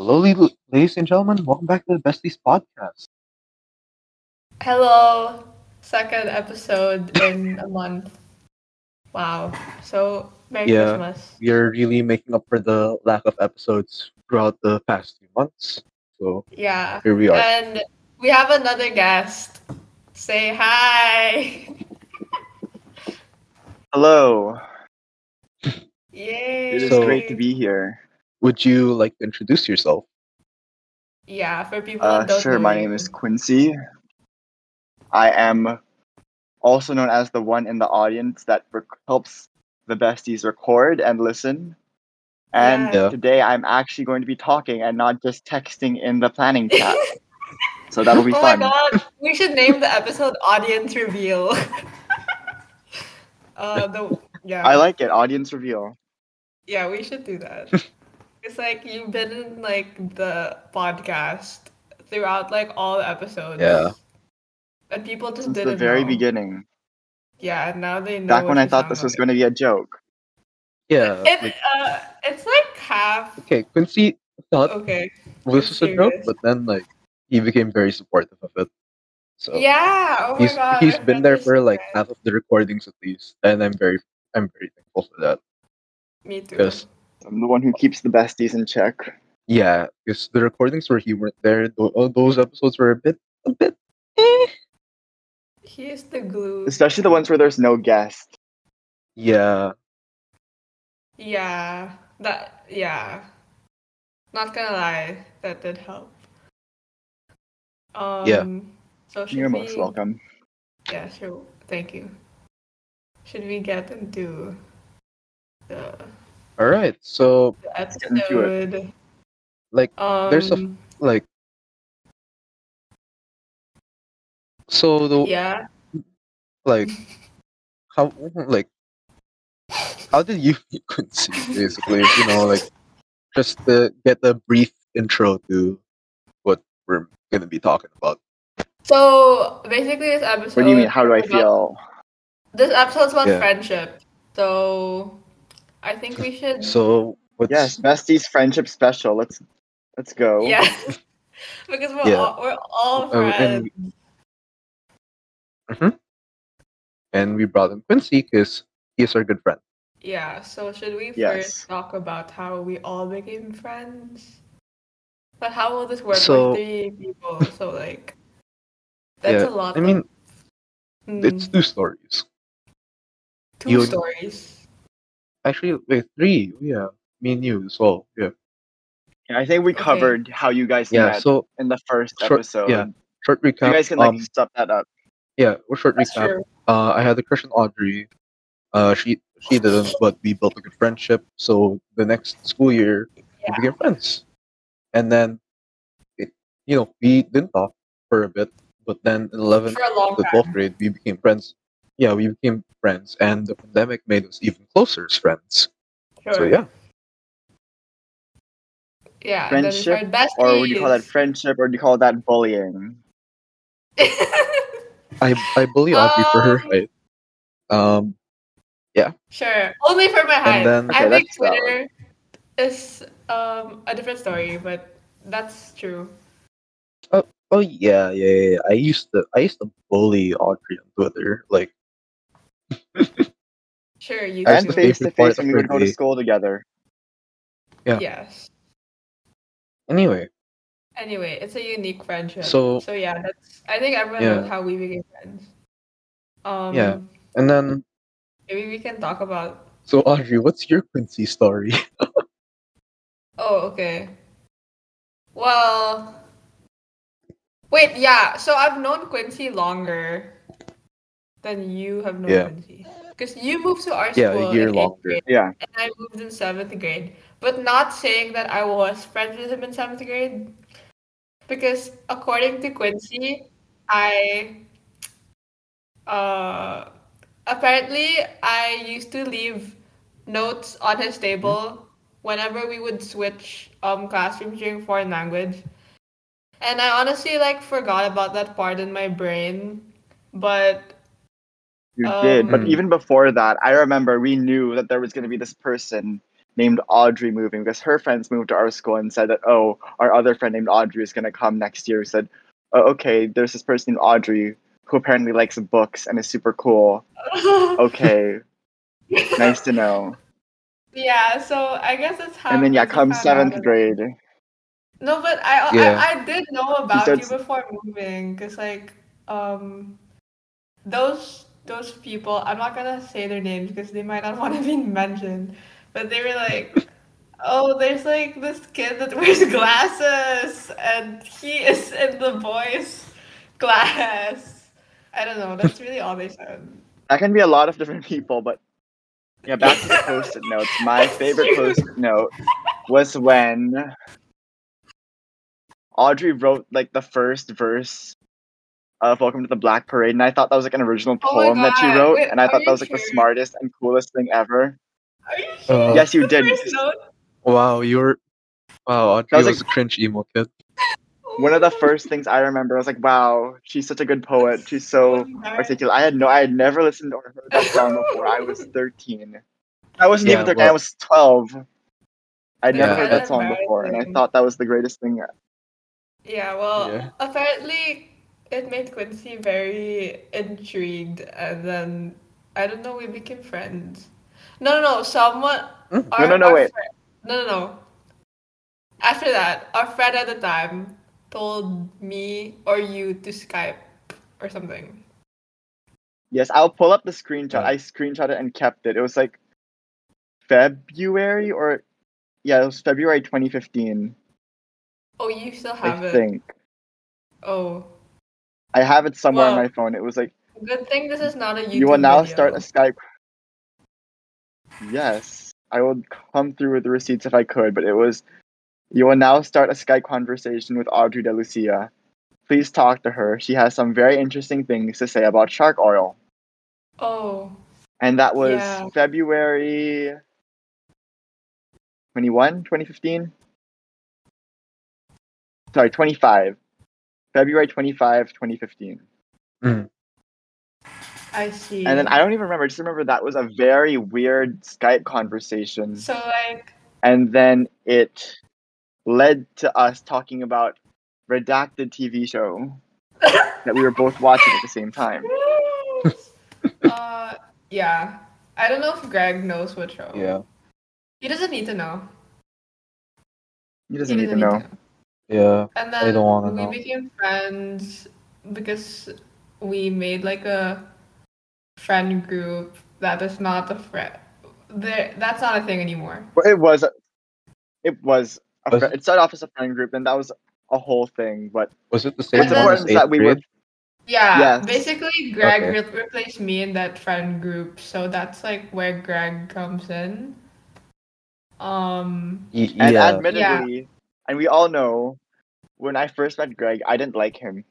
Hello, ladies and gentlemen. Welcome back to the Besties podcast. Hello, second episode in a month. Wow. So, Merry Yeah. Christmas. We are really making up for the lack of episodes throughout the past few months. So Yeah. here we are. And we have another guest. Say hi. Hello. Yay. It is So- great to be here. Would you like to introduce yourself? Yeah, for people Uh, that don't sure, my name is Quincy. I am also known as the one in the audience that rec- helps the besties record and listen. And Yeah. today I'm actually going to be talking and not just texting in the planning chat. so that'll be oh fun. Oh my god, we should name the episode Audience Reveal. uh, the yeah. I like it. Audience reveal. Yeah, we should do that. it's like you've been in like the podcast throughout like all the episodes. Yeah. And people just Since didn't the very know. beginning. Yeah, and now they know. Back when I thought sound this was going to be a joke. Yeah. It, like- uh, it's like half. okay, Quincy thought Okay. this was a joke, but then like he became very supportive of it. So Yeah. Oh my he's god. he's my been there for like half of the recordings at least, and I'm very I'm very thankful for that. Me too. Because I'm the one who keeps the besties in check. yeah, because the recordings where he weren't there, those episodes were a bit a bit. Eh. He is the glue. Especially the ones where there's no guest. Yeah, Yeah. That. Yeah. Not gonna lie, that did help. Um, Yeah. So should You're we? most welcome. Yeah, sure. Thank you. Should we get into the, all right. So the get episode? like Um, There's a- like so the yeah. like how like how did you meet basically you know like just to get a brief intro to what we're gonna be talking about So basically, this episode. What do you mean? How do I about- feel? This episode's about Yeah. friendship. So I think we should. so what's Yes, besties friendship special. Let's let's go. Yeah. because we're Yeah. all we're all Um, and- friends. Mhm. and we brought in Quincy because he's our good friend Yeah. So should we Yes. first talk about how we all became friends? But how will this work So- with three people? So like, that's yeah a lot. I mean of, it's mm, two stories two you- stories. Actually wait three yeah me and you as well yeah Yeah, I think we Okay. covered how you guys yeah met so in the first Short- episode. yeah. short recap. You guys can like um stop that up. yeah we're short That's recap true. uh, I had a crush on Audrey. Uh, she she didn't, but we built a good friendship. So the next school year, Yeah. we became friends. And then, it, you know, we didn't talk for a bit, but then in 11th For a to 12th grade, we became friends. Yeah, we became friends, and the pandemic made us even closer as friends. Sure. So yeah, Yeah. and then we Friendship, Or would you call that friendship or do you call that bullying? I I bully Audrey for her Um, height. Um, yeah. Sure. Only for my height. then- I Okay, think that's valid. Twitter is um a different story, but that's true. oh yeah, yeah, yeah. yeah. I used to I used to bully Audrey on Twitter. Like Sure, you That's And face to face when we would go to school together. yeah. Yes. anyway, Anyway, it's a unique friendship. So- so yeah, that's I think everyone Yeah. knows how we became friends. Um Yeah. and then maybe we can talk about So Audrey, what's your Quincy story? Oh, okay. Well, wait, yeah. So I've known Quincy longer than you have no Yeah. Because you moved to our Yeah, a school year longer. grade, Yeah. and I moved in seventh grade. But not saying that I was friends with him in seventh grade. Because according to Quincy, I uh apparently I used to leave notes on his table whenever we would switch um classrooms during foreign language. And I honestly like forgot about that part in my brain. But You did. But Um, even before that, I remember we knew that there was going to be this person named Audrey moving because her friends moved to our school and said that oh our other friend named Audrey is gonna come next year. We said oh, okay, there's this person named Audrey who apparently likes books and is super cool. Okay, nice to know. Yeah, so I guess it's how. And then yeah, come seventh grade. No, but I, Yeah. I I did know about you before moving, cause like um, those those people. I'm not gonna say their names because they might not want to be mentioned, but they were like, oh, there's like this kid that wears glasses, and he is in the boys' class. I don't know. That's really all they said. That can be a lot of different people, but yeah, back to the post-it notes. My favorite post-it note was when Audrey wrote like the first verse of Welcome to the Black Parade, and I thought that was like an original Oh poem that she wrote, Wait, and I thought that was like the smartest and coolest thing ever. Are you Uh. Yes, you did. Wow, you're wow. Audrey That was was, like- a cringe emo kid. One of the first things I remember, I was like, "Wow, she's such a good poet. She's so articulate." I had no, I had never listened or heard that song before. I was thirteen. I wasn't Yeah, even thirteen. I was twelve. I'd never Yeah, heard that song before, and I thought that was the greatest thing. Yeah, well, Yeah. apparently it made Quincy very intrigued, and then I don't know, we became friends. No, no, no. Someone. Mm. our- no, no, our wait. fri- no, no, no. After that, our friend at the time told me or you to Skype or something. Yes, I'll pull up the screenshot. Yeah. I screenshot it and kept it. It was like February or yeah, it was February 2015. Oh, you still have I it. I think Oh, I have it somewhere on my phone. It was like good thing this is not a YouTube you will now video. start a Skype. Yes, I would come through with the receipts if I could, but it was you will now start a Skype conversation with Audrey De Lucia. Please talk to her. She has some very interesting things to say about shark oil. Oh, And that was Yeah. February 21, 2015? Sorry, 25. February 25, 2015. I see. And then I don't even remember. I just remember that was a very weird Skype conversation. So like, And then it led to us talking about Redacted TV show that we were both watching at the same time. uh, yeah. I don't know if Greg knows what show. Yeah, He doesn't need to know. He He doesn't doesn't even know. Yeah. And I then don't wanna we know. became friends because we made like a friend group that is not a friend. There, that's not a thing anymore. Well, it was, it was, a Was- fri- it started off as a friend group, and that was a whole thing. But Was it the same what's And then- one as important that we were grade? Yeah, Yes. basically Greg Okay. re- replaced me in that friend group, so that's like where Greg comes in. Um, Y- And yeah. admittedly, and we all know, when I first met Greg, I didn't like him.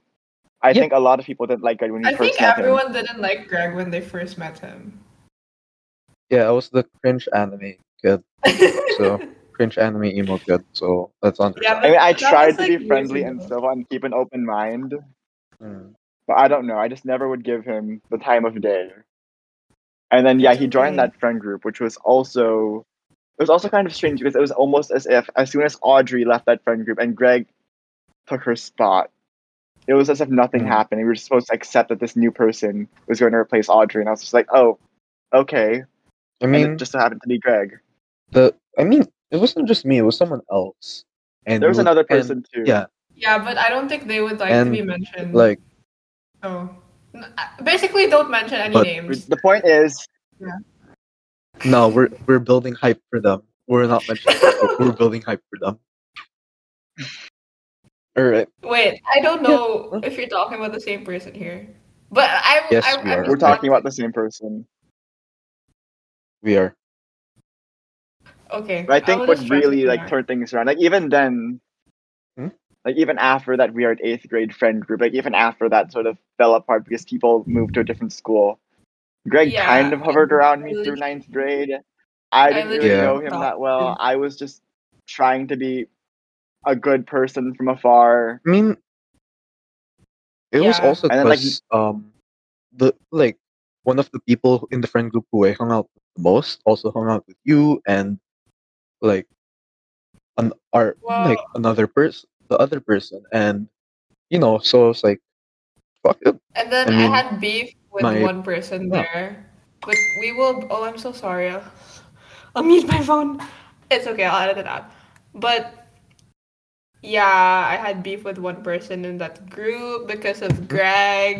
I Yeah. think a lot of people didn't like Greg when we I first think met him. everyone didn't like Greg when they first met him. yeah, I was the cringe anime kid. So cringe anime emo kid. So that's on. Yeah, I mean, I tried was, to like, be friendly and civil and keep an open mind, Mm. but I don't know. I just never would give him the time of day. And then yeah, he joined that friend group, which was also it was also kind of strange because it was almost as if as soon as Audrey left that friend group and Greg took her spot, it was as if nothing Mm. happened. We were supposed to accept that this new person was going to replace Audrey, and I was just like, oh, okay. I And mean, it just so happened to be Greg. the. I mean, it wasn't just me. It was someone else. And There was you would- another and, person too. yeah. Yeah, but I don't think they would like And, to be mentioned. Like, so N- uh, basically, don't mention any But- names. The point is, yeah. no, we're we're building hype for them. We're not mentioning. we're, we're building hype for them. All right. Wait, I don't know if you're talking about the same person here, but I'm. Yes, I, we I are. we're talking like- about the same person. We are. Okay. But I think will what really like ignore. turned things around, like even then, Hmm? like even after that we weird eighth grade friend group, like even after that sort of fell apart because people moved to a different school, Greg Yeah, kind of hovered around me through ninth grade. I didn't really Yeah. know him that well. I was just trying to be a good person from afar. I mean, it was also And then, like, because um, the like one of the people in the friend group who I hung out with the most also hung out with you, and like an our like another person, the other person, and you know, so I was like, fuck it. And then I I, had beef with my- one person Yeah. there. But we will. Oh, I'm so sorry. I'll, I'll mute my phone. It's okay. I'll edit it out. But yeah, I had beef with one person in that group because of Greg.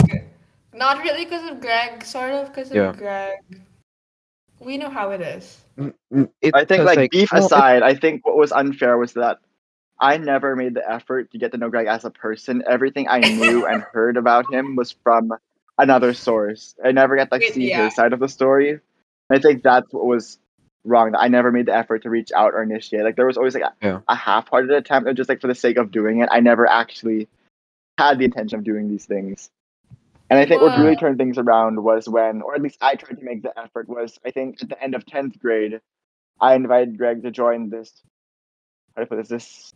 Not really because of Greg. Sort of because of Yeah. Greg. We know how it is. Mm, mm, It, I think 'cause, like, beef no, it- aside, I think what was unfair was that I never made the effort to get to know Greg as a person. Everything I knew and heard about him was from another source. I never got to like, Wait, see yeah. his side of the story. I think that's what was wrong. That I never made the effort to reach out or initiate. Like there was always like a, Yeah. a half-hearted attempt, or just like for the sake of doing it. I never actually had the intention of doing these things. And I think what really turned things around was when, or at least I tried to make the effort, was I think at the end of tenth grade, I invited Greg to join this. How do I put this? This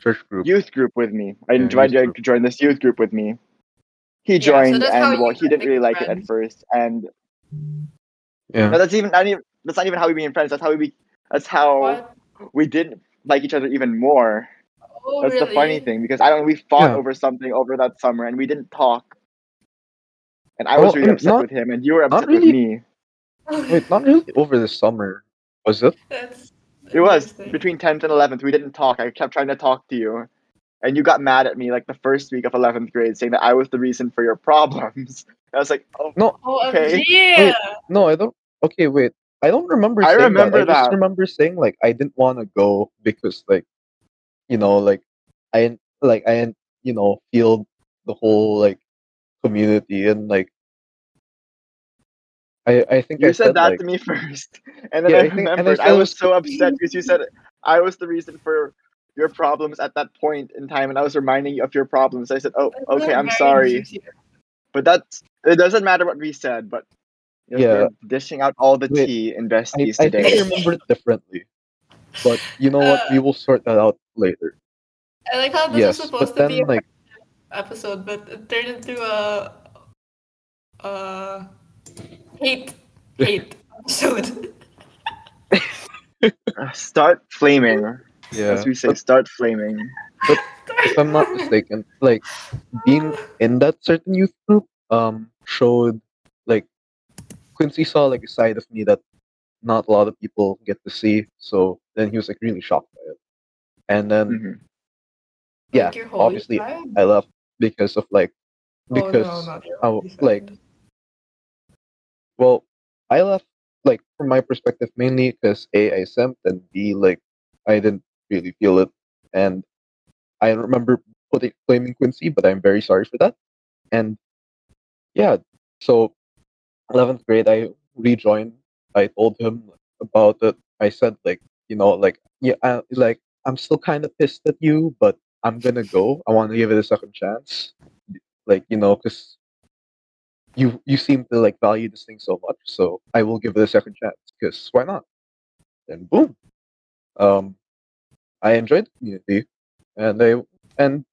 church group. youth group with me. I Yeah, invited Greg group. to join this youth group with me. He Yeah, so joined, and well, he didn't really became like it at first. And yeah. no, that's even not even that's not even how we became friends. That's how we be, that's how What? we didn't like each other even more. Oh, That's really? the funny thing because I don't. We fought Yeah. over something over that summer, and we didn't talk. And I was Well, really upset not- with him, and you were not upset with me. Wait, not really over the summer, was it? That's It was between tenth and eleventh. We didn't talk. I kept trying to talk to you, and you got mad at me like the first week of eleventh grade, saying that I was the reason for your problems. I was like, oh, No, Oh, Okay. yeah. no, I don't. Okay, wait. I don't remember. I remember that. I just remember saying like I didn't want to go because like, you know, like I didn't like I didn't you know feel the whole like community and like. I I think you I said, said, that like, to me first, and then Yeah, I I think- and I remembered. I was was- so upset because you said I was the reason for your problems at that point in time, and I was reminding you of your problems. I said, oh, okay, I'm sorry. But that's it doesn't matter what we said, but you know, Yeah. we're dishing out all the Wait, tea in I, besties I today. I remember it differently, but you know what? We will sort that out later. I like how this yes, was supposed but to then be a like episode, but it turned into a uh hate hate episode. Uh, Start flaming, yeah, as we say. Start flaming. But if I'm not mistaken, like being in that certain youth group um showed like Quincy saw like a side of me that not a lot of people get to see. So then he was like really shocked by it. And then Mhm. yeah, Like obviously side? I left because of like Oh, no, because not your how holy side. like well I left like from my perspective mainly because A I simped and B like I didn't really feel it and I remember putting blaming Quincy but I'm very sorry for that and yeah so 11th grade I rejoined I told him about it. I said like you know like yeah I, like I'm still kind of pissed at you but I'm gonna go. I want to give it a second chance. Like you know because you you seem to like value this thing so much so i will give it a second chance because why not? And boom. Um i enjoyed the community and i and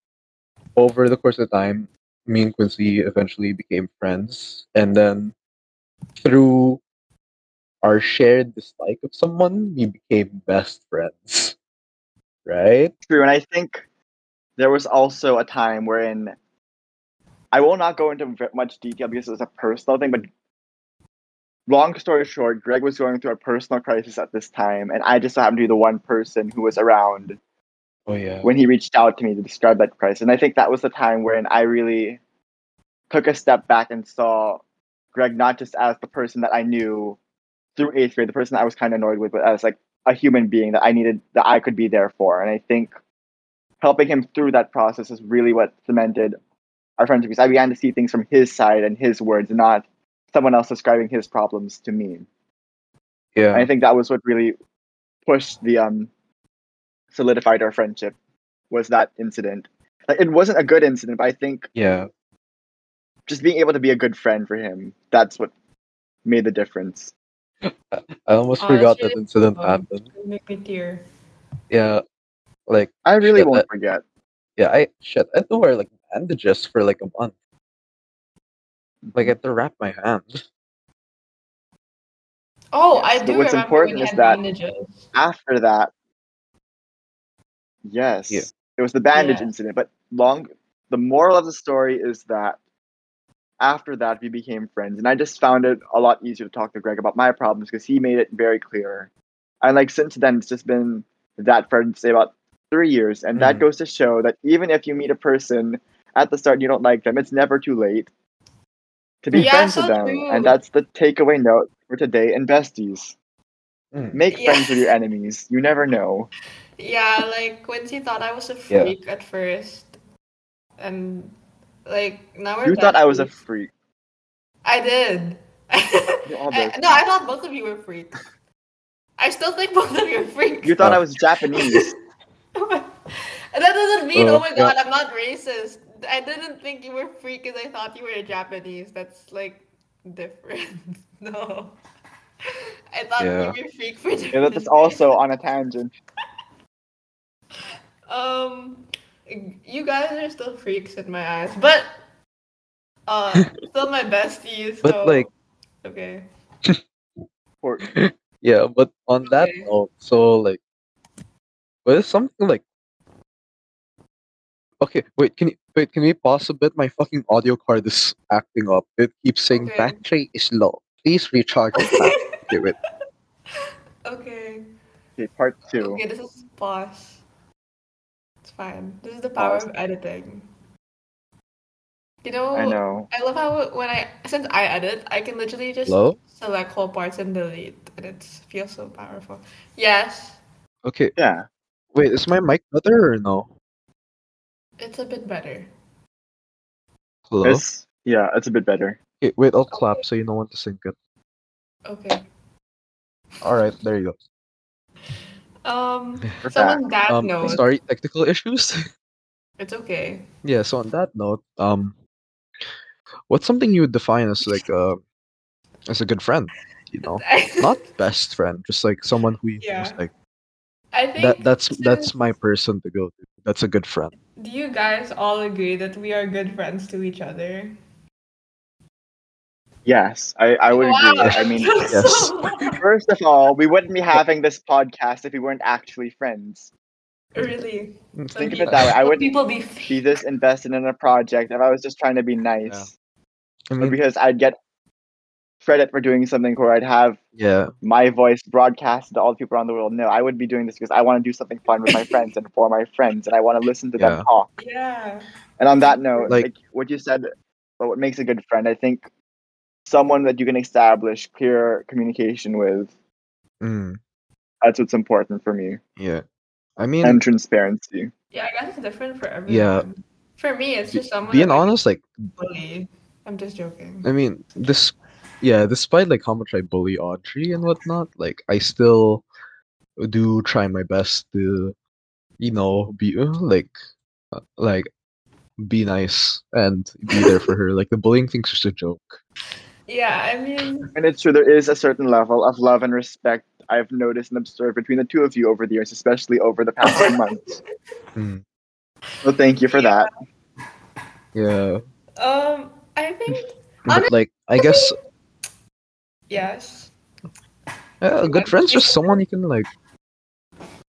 over the course of time me and quincy eventually became friends and then through our shared dislike of someone we became best friends right True, and I think there was also a time wherein I will not go into much detail because it's a personal thing, but long story short, Greg was going through a personal crisis at this time, and I just happened to be the one person who was around oh yeah when he reached out to me to describe that crisis. And I think that was the time when I really took a step back and saw Greg not just as the person that I knew through eighth grade, the person I was kind of annoyed with, but as like a human being that I needed, that I could be there for. And I think helping him through that process is really what cemented our friendship because I began to see things from his side and his words, not someone else describing his problems to me. yeah And I think that was what really pushed the um solidified our friendship was that incident. Like it wasn't a good incident, but I think yeah just being able to be a good friend for him, that's what made the difference. i almost forgot that's that incident cool. happened make me tear. yeah like I really Shit, won't that- forget. Yeah, I shit. I had to wear like bandages for like a month. Like I had to wrap my hand. Oh, Yes, I but do what's remember important when you is that- bandages. After that, yes, Yeah. it was the bandage Yeah. incident. But long, the moral of the story is that after that we became friends, and I just found it a lot easier to talk to Greg about my problems because he made it very clear. And like since then, it's just been that for say about three years, and that Mhm. goes to show that even if you meet a person at the start and you don't like them, it's never too late to be Yeah, friends so with them. true. And that's the takeaway note for today in besties. Mm. Make Yeah. friends with your enemies. You never know. Yeah, like Quincy thought I was a Yeah. freak at first, and like now we're. You thought I was a freak. I did. I- no, I thought both of you were freaks. I still think both of you are freaks. You thought Oh. I was Japanese. and that doesn't mean, Oh, oh my yeah. god, I'm not racist. I didn't think you were freak because I thought you were Japanese. That's like different. no. I thought Yeah. you were freak for yeah, that's also on a tangent. Um, you guys are still freaks in my eyes, but uh, still my besties. But, so- like- okay. Or, Yeah, but on that Okay. note, so like, but it's something like, okay, wait, can you wait? Can we pause a bit? My fucking audio card is acting up. It keeps saying Okay. battery is low. Please recharge it back. okay, wait. Okay. okay, part two. Okay, this is pause. It's fine. This is the power Pause. of editing. You know, I know. I love how when I since I edit, I can literally just Hello. select whole parts and delete, and it feels so powerful. Yes, Okay, Yeah. wait. Is my mic better or no? it's a bit better. Hello. It's yeah, it's a bit better. Okay, wait. I'll clap so you know when to sync it. Okay. All right, there you go. Um. We're So on that Um, note, sorry, technical issues. it's okay. yeah. So on that note, um, what's something you would define as like uh, as a good friend? You know, not best friend, just like someone who you Yeah. like I think that. That's that's my person to go to. That's a good friend. Do you guys all agree that we are good friends to each other? Yes, I, I would Wow, agree. I mean, Yes. first of all, we wouldn't be having this podcast if we weren't actually friends. really. Mm, think of Like, it that way. I would wouldn't people be be this invested in a project if I was just trying to be nice. I mean, because I'd get credit for doing something where I'd have yeah, my voice broadcast to all the people around the world. No, I would be doing this because I want to do something fun with my friends and for my friends, and I want to listen to Yeah. them talk. Yeah. And on that note, Like- like, what you said about what makes a good friend, I think someone that you can establish clear communication with. mm, That's what's important for me, yeah. I mean, and transparency. Yeah, I guess it's different for everyone. Yeah. For me, it's just someone being that honest, like bully. I'm just joking. I mean, this, yeah, despite like how much I bully Audrey and whatnot, like I still do try my best to, you know, be uh, like, uh, like, be nice and be there for her. Like the bullying thing's just a joke. Yeah, I mean, And it's true, there is a certain level of love and respect I've noticed and observed between the two of you over the years, especially over the past few months. Mm, So thank you for that. yeah, um, I think but like I guess yes. a good friend's just someone you can like.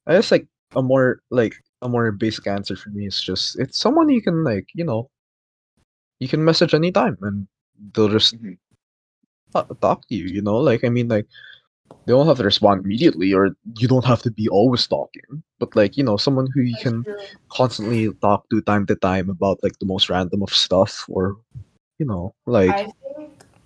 I guess like a more like a more basic answer for me is just it's someone you can like you know, you can message anytime and they'll just Mhm. Ta- talk to you. You know, like I mean, like they don't have to respond immediately, or you don't have to be always talking. But like you know, someone who you can constantly talk to time to time about like the most random of stuff, or you know, like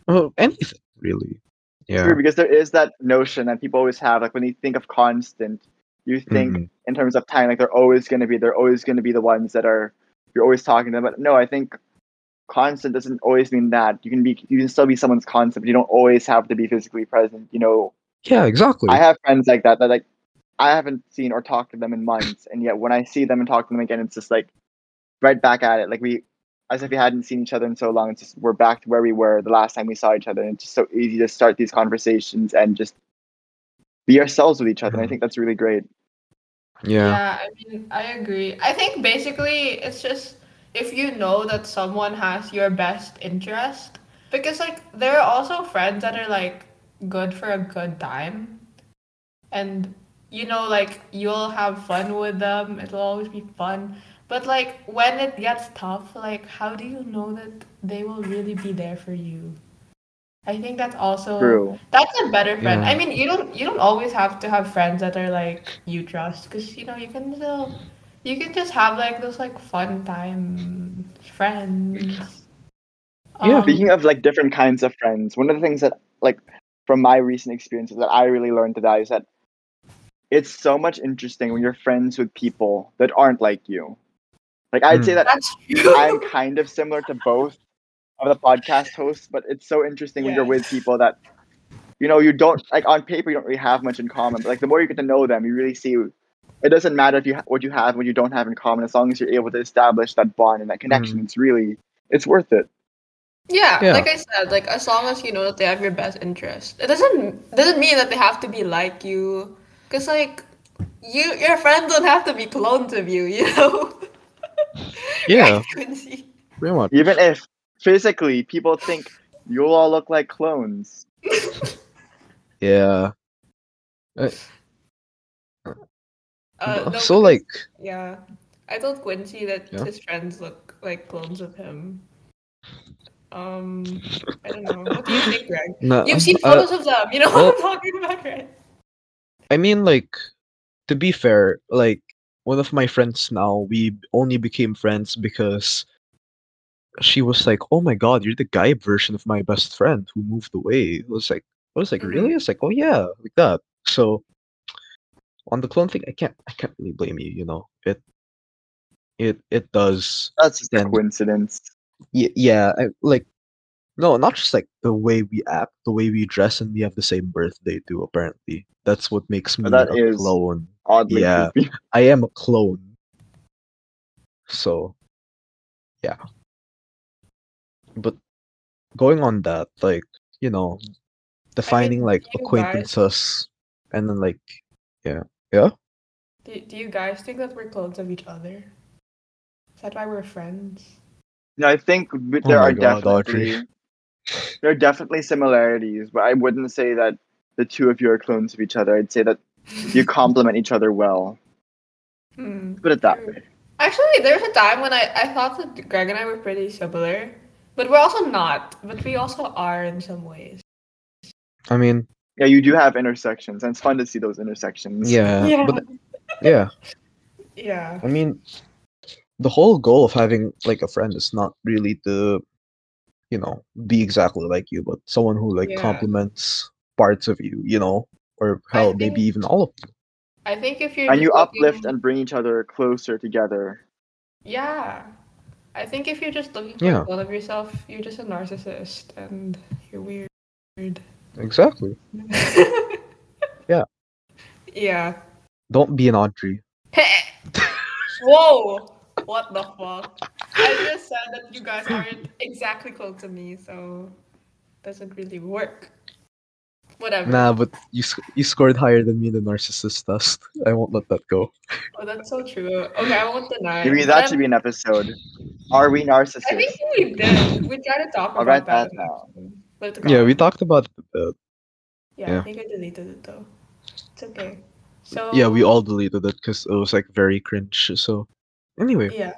think anything really. Yeah. True, because there is that notion that people always have, like when you think of constant, you think Mhm. in terms of time, like they're always going to be, they're always going to be the ones that are, you're always talking to them. But no, I think constant doesn't always mean that. You can be, you can still be someone's constant, but you don't always have to be physically present. You know, Yeah, exactly. I have friends like that that like I haven't seen or talked to them in months, and yet when I see them and talk to them again, it's just like right back at it. Like we, as if we hadn't seen each other in so long. It's just we're back to where we were the last time we saw each other, and it's just so easy to start these conversations and just be ourselves with each other. And I Mhm. think that's really great. yeah. Yeah, I mean, I agree. I think basically it's just if you know that someone has your best interest, because like there are also friends that are like good for a good time. And you know, like you'll have fun with them. It'll always be fun. But like when it gets tough, like how do you know that they will really be there for you? I think that's also True. that's a better friend. Yeah. I mean, you don't you don't always have to have friends that are like you trust because you know you can still you can just have like those like fun time friends. Yeah. Um, Speaking of like different kinds of friends, one of the things that like from my recent experiences that I really learned today is that it's so much interesting when you're friends with people that aren't like you. Like I'd say Hmm. that that's true. I'm kind of similar to both of the podcast hosts, but it's so interesting when you're with people that you know you don't like on paper you don't really have much in common, but like the more you get to know them, you really see it doesn't matter if you ha- what you have and what you don't have in common as long as you're able to establish that bond and that mm-hmm. connection. It's really it's worth it. Yeah, Yeah. like I said, like as long as you know that they have your best interest, it doesn't doesn't mean that they have to be like you. Cause like you, your friends don't have to be clones of you, you know. Yeah, Right, pretty much. Even if physically people think you'll all look like clones. Yeah. Uh, Uh, no, so like, yeah, I told Quincy that Yeah. his friends look like clones of him. Um, I don't know. What do you think, Greg? no, You've seen uh, photos of them. You know well- what I'm talking about, right? I mean, like, to be fair, like, one of my friends now, we only became friends because she was like, "Oh my God, you're the guy version of my best friend who moved away." I was like, I was like, Mhm. really? It's like, oh yeah, like that. So on the clone thing, I can't, I can't really blame you. You know, it, it, it does. That's just a coincidence. Y- yeah, I, like, no, not just like the way we act, the way we dress, and we have the same birthday too. Apparently, that's what makes me That a is- clone. Oddly Yeah. creepy. I am a clone. So, yeah. But going on that, like, you know, defining like acquaintances and then like, Do, do you guys think that we're clones of each other? Is that why we're friends? No, I think b- Oh there are God, Audrey. definitely there are definitely similarities, but I wouldn't say that the two of you are clones of each other. I'd say that you complement each other well. Hmm. Put it that True. way. Actually, there was a time when I, I thought that Greg and I were pretty similar, but we're also not. But we also are in some ways. I mean, Yeah, you do have intersections, and it's fun to see those intersections. yeah, Yeah. but yeah, Yeah. I mean, the whole goal of having like a friend is not really to, you know, be exactly like you, but someone who like Yeah. complements parts of you, you know, or hell, maybe even all of you. I think if you're And you just uplift and bring each other closer together. Yeah. I think if you're just looking for Yeah. a of yourself, you're just a narcissist and you're weird. Exactly. Yeah. Yeah. Don't be an Audrey. Whoa! What the fuck? I just said that you guys aren't exactly close to me, so doesn't really work. Whatever. Nah, but you sc- you scored higher than me in the narcissist test. I won't let that go. Oh, that's so true. Okay, I won't deny. Maybe but that I'm- should be an episode. Are we narcissists? I think we did. We tried to talk I'll about write that. that now. But it's Yeah, gone. we talked about it a bit. Yeah, yeah. I think I deleted it though. It's okay. So Yeah, we all deleted it because it was like very cringe. So anyway, Yeah.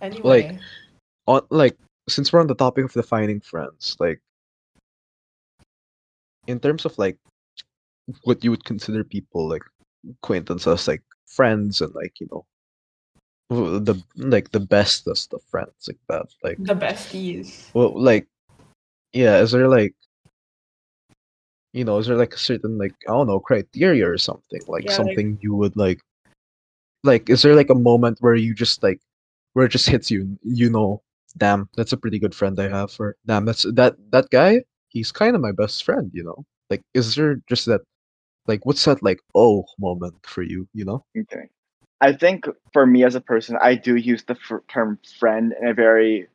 Anyway. Like, on like since we're on the topic of defining friends, like in terms of like what you would consider people like acquaintances, like friends, and like you know the like the bestest of friends, like that. Like the besties. well, like yeah, is there like you know, is there like a certain like I don't know criteria or something? Like Yeah, like- something you would like like is there like a moment where you just like where it just hits you you know damn that's a pretty good friend I have or damn that's that that guy he's kind of my best friend you know? Like is there just that like what's that like oh moment for you you know? Okay. I think for me as a person, I do use the f- term friend in a very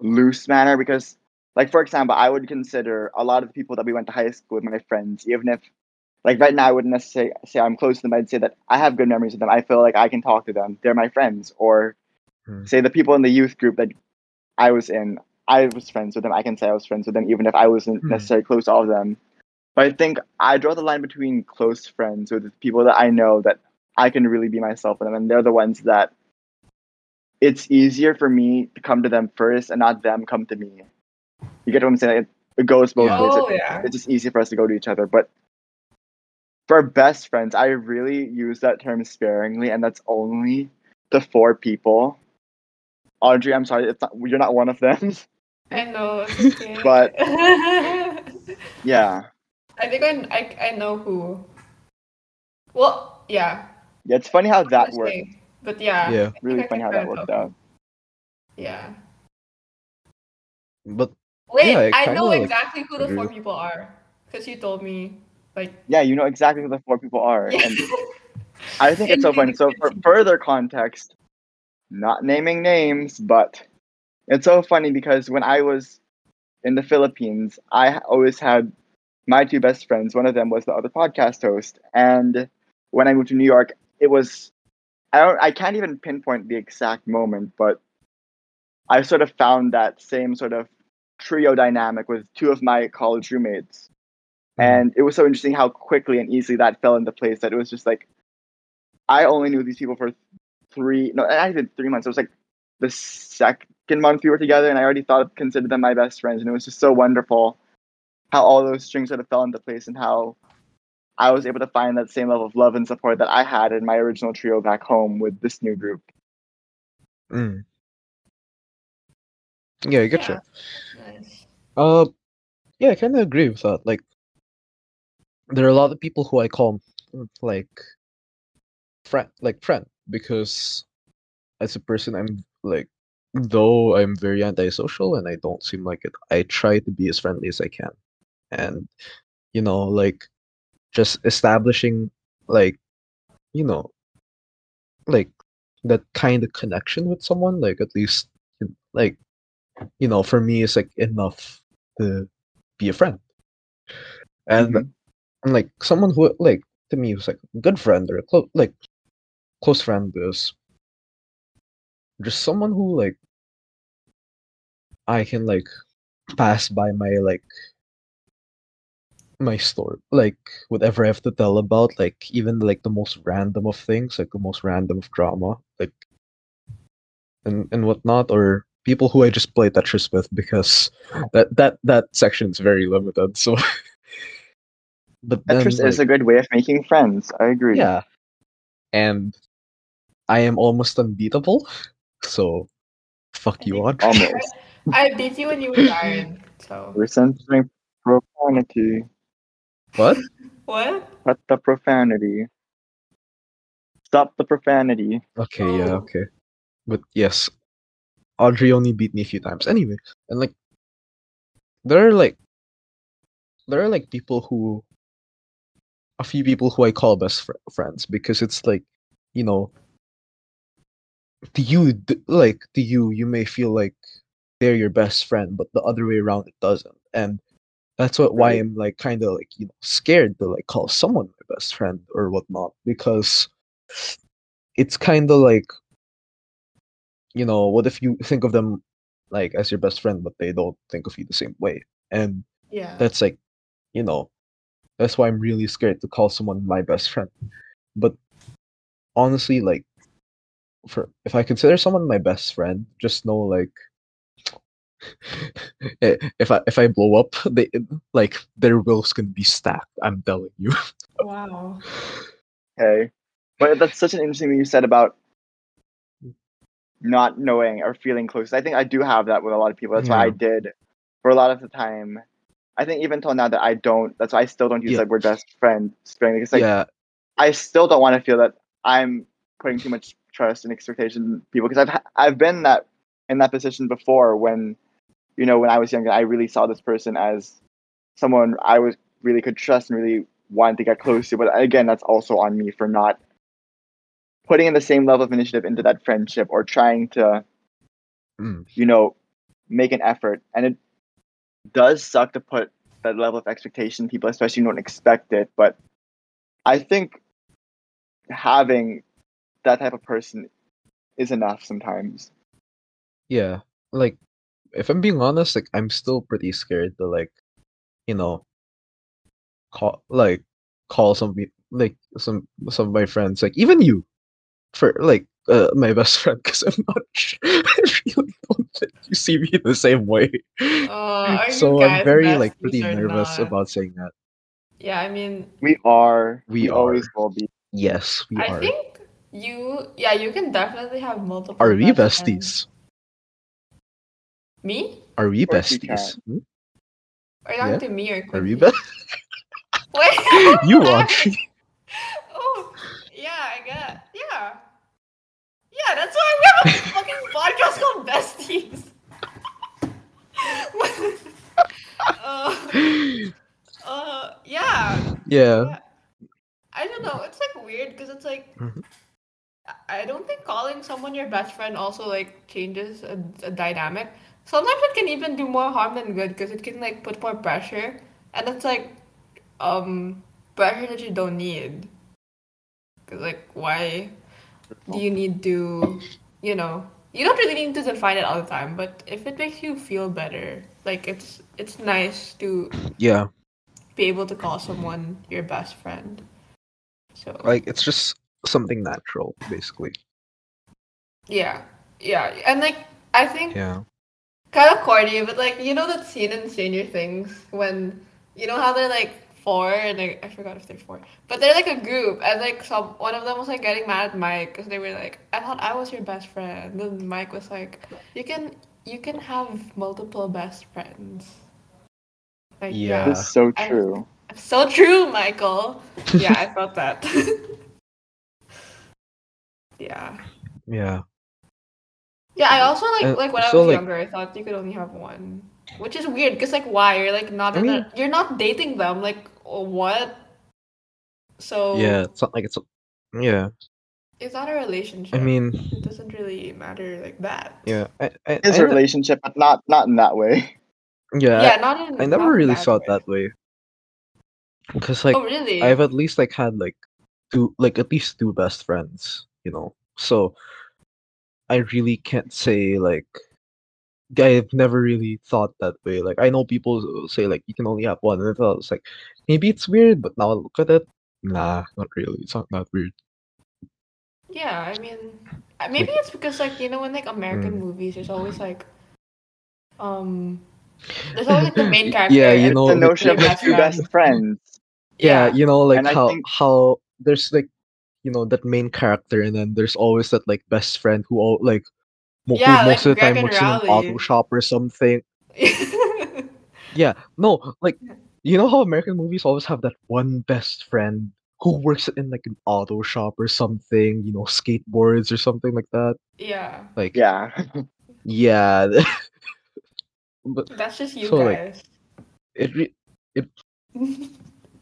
loose manner because, like, for example, I would consider a lot of the people that we went to high school with my friends, even if, like, right now I wouldn't necessarily say I'm close to them. I'd say that I have good memories with them. I feel like I can talk to them. They're my friends. Or Hmm. say the people in the youth group that I was in, I was friends with them. I can say I was friends with them, even if I wasn't Hmm. necessarily close to all of them. But I think I draw the line between close friends with people that I know that I can really be myself with them, and they're the ones that it's easier for me to come to them first and not them come to me. You get what I'm saying? It, it goes both Yeah. ways. Oh It- yeah. It's just easier for us to go to each other. But for best friends, I really use that term sparingly, and that's only the four people. Audrey, I'm sorry, it's not, you're not one of them. I know. it's okay. But- I yeah. think I, I I know who. Well, yeah. Yeah, it's funny how that Let's worked. But yeah. Yeah. Really funny how that kinda worked out. Yeah. But Wait, Yeah, I I kinda, know like, exactly who the four people are. Because you told me, like. Yeah, you know exactly who the four people are. And I think it's so funny. So for further context, not naming names, but it's so funny because when I was in the Philippines, I always had my two best friends. One of them was the other podcast host, and when I moved to New York, it was I don't I can't even pinpoint the exact moment, but I sort of found that same sort of trio dynamic with two of my college roommates. And it was so interesting how quickly and easily that fell into place that it was just like I only knew these people for three no not even three months. It was like the second month we were together and I already thought considered them my best friends and it was just so wonderful how all those strings sort of fell into place and how I was able to find that same level of love and support that I had in my original trio back home with this new group. mm. yeah, I get you. Yeah. Nice. Uh, yeah, I kind of agree with that. Like, there are a lot of people who I call mm, like friend, like friend, because as a person, I'm like, though I'm very antisocial and I don't seem like it, I try to be as friendly as I can, and you know, like, just establishing like, you know, like that kind of connection with someone, like at least, like, you know, for me, it's like enough to be a friend. And, Mhm. and like someone who like to me was like a good friend or a close like close friend is just someone who like I can like pass by my like my story like whatever I have to tell about like even like the most random of things like the most random of drama like and and whatnot or people who I just play Tetris with because that that that section is very limited so but then Tetris is a good way of making friends. I agree. yeah and I am almost unbeatable so fuck you think- Audrey Almost. I beat you when you were tired. So We're censoring profanity. what what? Cut the profanity. Stop the profanity. Okay, yeah, Oh. okay. But yes, Audrey only beat me a few times. Anyway, and like, there are like, there are like people who, a few people who I call best fr- friends because it's like, you know, to you, like to you, you may feel like they're your best friend, but the other way around it doesn't, and that's what why I'm like kind of like you know scared to like call someone my best friend or whatnot because it's kind of like you know, what if you think of them like as your best friend, but they don't think of you the same way? And Yeah. that's like, you know, that's why I'm really scared to call someone my best friend. But honestly, like, for if I consider someone my best friend, just know like, eh, if I if I blow up, they like their wills can be stacked. I'm telling you. wow. Okay. But that's such an interesting thing you said about not knowing or feeling close. I think I do have that with a lot of people. That's why I did for a lot of the time. I think even till now that I don't that's why I still don't use Yeah. that word best friend sparingly. Because like yeah, I still don't want to feel that I'm putting too much trust and expectation in people because I've ha- I've been that in that position before when you know when I was younger I really saw this person as someone I was really could trust and really wanted to get close to but again that's also on me for not putting in the same level of initiative into that friendship or trying to Mm. you know make an effort and it does suck to put that level of expectation people especially don't expect it but I think having that type of person is enough sometimes. yeah. Like, if I'm being honest, like I'm still pretty scared to like, you know, call like call some like some some of my friends like even you for like uh, my best friend because I'm not sure. I really don't think you see me the same way. Uh, are you so I'm very like besties pretty nervous not? about saying that. Yeah, I mean, We are. We always are. will be. Yes, we I are. I think you. Yeah, you can definitely have multiple. Are we best friends. besties? Me? Are we besties? Hmm? Are you talking Yeah. to me or Are we Quincy? besties? Wait. you Audrey. Oh, yeah, I get. Yeah. That's why we have a fucking podcast called Besties. uh, uh, yeah. yeah. I don't know. It's like weird because it's like Mhm. I- don't think calling someone your best friend also like changes a, a dynamic. Sometimes it can even do more harm than good because it can like put more pressure, and it's like um pressure that you don't need. Cause like why you need to you know you don't really need to define it all the time, but if it makes you feel better, like it's it's nice to Yeah. be able to call someone your best friend. So Like it's just something natural, basically. Yeah, yeah, and like I think Yeah. kind of corny, but like you know that scene in Stranger Things when you know how they're like four and like, I forgot if they're four, but they're like a group and like some one of them was like getting mad at Mike because they were like, I thought I was your best friend, and then Mike was like, you can you can have multiple best friends. Like Yeah. yeah, This is so I- true. so true, Michael. Yeah, I felt that. yeah. Yeah. Yeah, I also like Uh, like when I was like- younger, I thought you could only have one, which is weird because like why you're like not I mean- a, you're not dating them like what? So Yeah. It's not like it's. Yeah. it's not a relationship. I mean. it doesn't really matter like that. Yeah. I. I, It's I a relationship, but not not in that way. yeah. Yeah, not in. I, I never really saw way. it that way. Cause like oh really? I've at least like had like two like at least two best friends, you know. So I really can't say like I've never really thought that way. Like I know people say like you can only have one, and I thought it's like maybe it's weird, but now I look at it, nah, not really. It's not that weird. Yeah, I mean, uh, maybe it's because like you know in like American Mm. movies, there's always like, um, there's always like the main character. Yeah, you know, the like, notion of the two best friends. yeah, you know, like And how think- how there's like you know that main character, and then there's always that like best friend who all like mo- who Yeah, most like of the time Greg and works in an auto shop or something. Yeah, no, like you know how American movies always have that one best friend who works in like an auto shop or something, you know, skateboards or something like that. yeah, Like Yeah. yeah. but that's just you So, like, guys. it re-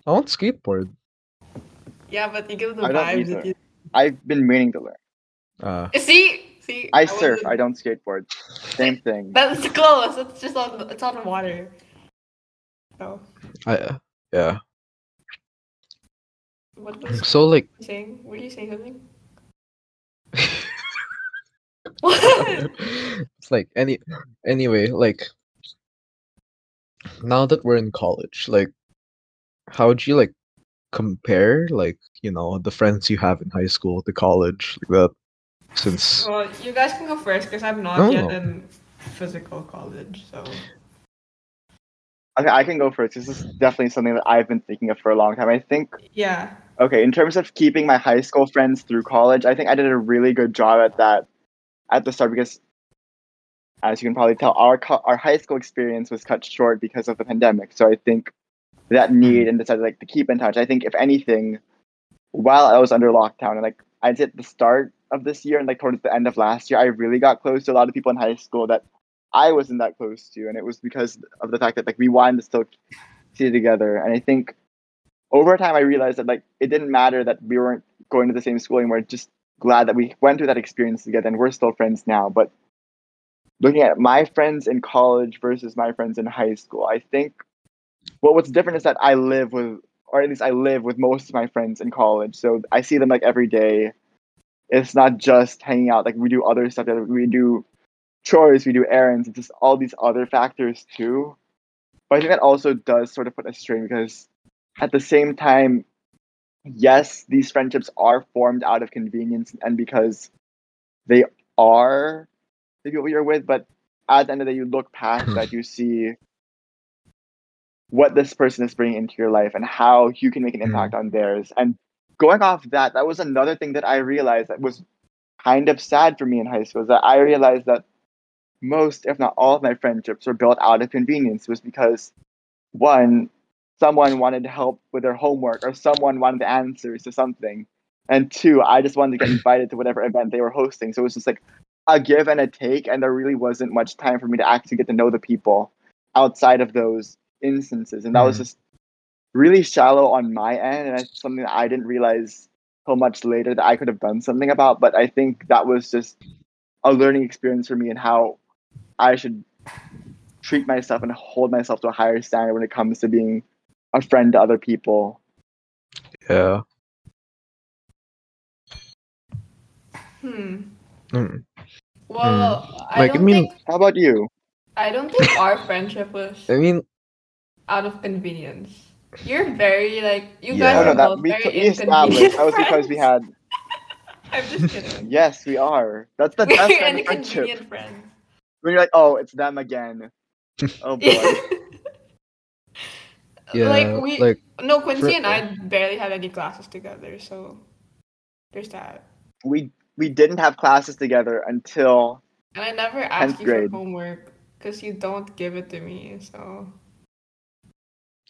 I want skateboard. yeah, but you give the I don't vibes that you I've been meaning to learn. Uh see. See, I surf. wasn't- I don't skateboard. Same thing. That's close. It's just on. It's on water. So, I uh, yeah. what was So like you saying? Were you saying something? What? it's like any anyway, like now that we're in college, like how would you like compare like, you know, the friends you have in high school to college like that? Since well, you guys can go first because I'm not No, yet oh. in physical college. So, Okay, I can go first. This is definitely something that I've been thinking of for a long time. I think yeah. okay, in terms of keeping my high school friends through college, I think I did a really good job at that at the start because, as you can probably tell, our co- our high school experience was cut short because of the pandemic. So I think that mm-hmm. need and decided like to keep in touch. I think if anything, while I was under lockdown and like I did the start of this year and like towards the end of last year, I really got close to a lot of people in high school that I wasn't that close to, and it was because of the fact that like we wanted to still see together. And I think over time I realized that like it didn't matter that we weren't going to the same school and we're Just glad that we went through that experience together and we're still friends now. But looking at my friends in college versus my friends in high school, I think well what's different is that I live with or at least I live with most of my friends in college. So I see them like every day. It's not just hanging out, like we do other stuff together. We do chores, we do errands, it's just all these other factors too. But I think that also does sort of put a strain because at the same time, yes, these friendships are formed out of convenience and because they are the people you're with, but at the end of the day, you look past that, you see what this person is bringing into your life and how you can make an impact mm. on theirs. And going off that, that was another thing that I realized that was kind of sad for me in high school is that I realized that most, if not all, of my friendships were built out of convenience. Was because one, someone wanted to help with their homework or someone wanted the answers to something, and two, I just wanted to get invited to whatever event they were hosting. So it was just like a give and a take, and there really wasn't much time for me to actually get to know the people outside of those instances, and that was Mhm. just really shallow on my end, and it's something that I didn't realize till much later that I could have done something about. But I think that was just a learning experience for me and how I should treat myself and hold myself to a higher standard when it comes to being a friend to other people. Yeah. Hmm. Mm. Well, I Like, I don't mean- think How about you? I don't think our friendship was I mean, out of convenience. You're very like you Yeah. guys No, are that both we, very we established that was because we friends. had. I'm just kidding. Yes, we are. That's the We're best kind of friendship. inconvenient friends. When you're like, oh, it's them again. Oh boy. yeah, like we like no Quincy for- and I barely had any classes together, so there's that. we we didn't have classes together until And I never asked you grade. for homework because you don't give it to me. So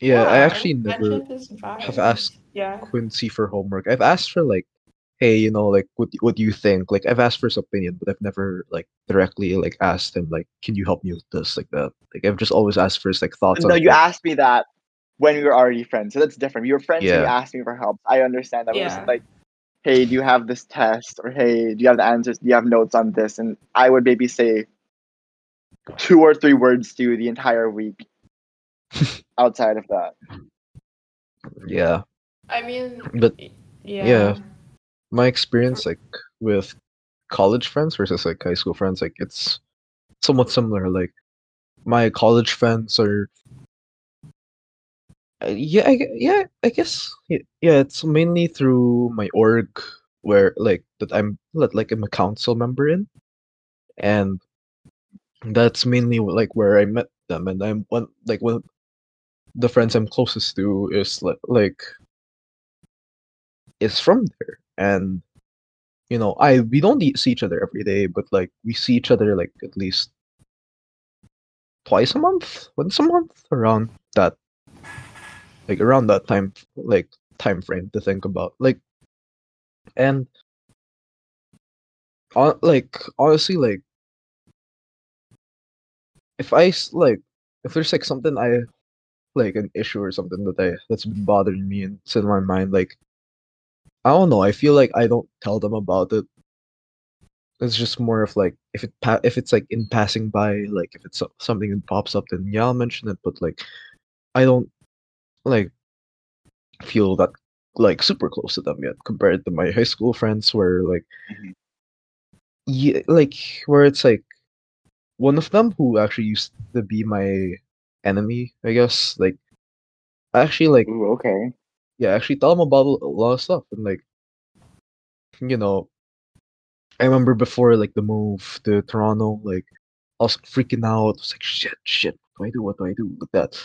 yeah, I our actually never have asked Yeah. Quincy for homework. I've asked for like, hey, you know, like what what do you think? Like I've asked for his opinion, but I've never like directly like asked him like, can you help me with this like that? Like I've just always asked for his like thoughts. no, on you things. asked me that when we were already friends. So that's different. You were friends and you asked me for help. I understand that. It Yeah. was like, hey, do you have this test? Or hey, do you have the answers? Do you have notes on this? And I would maybe say two or three words to you the entire week. Outside of that. Yeah, I mean, but yeah. Yeah. my experience like with college friends versus like high school friends, like it's somewhat similar. Like my college friends are. Uh, yeah, I, yeah, I guess y- yeah. It's mainly through my org where like that I'm like I'm a council member in, and that's mainly like where I met them. And I'm one like one the friends I'm closest to is like like is from there, and you know I we don't see each other every day, but like we see each other like at least twice a month, once a month, around that like around that time like time frame to think about like and on like honestly like if I like if there's like something i like an issue or something that i that's been bothering me and it's in my mind like i don't know i feel like i don't tell them about it it's just more of like if it pa- if it's like in passing by like if it's something that pops up then yeah i'll mention it but like i don't like feel that like super close to them yet compared to my high school friends where like Mhm. yeah like where it's like one of them who actually used to be my enemy i guess like I actually like Ooh, okay. yeah actually tell them about a lot of stuff and like you know i remember before like the move to toronto like i was freaking out. I was like shit shit what do i do? What do i do with that?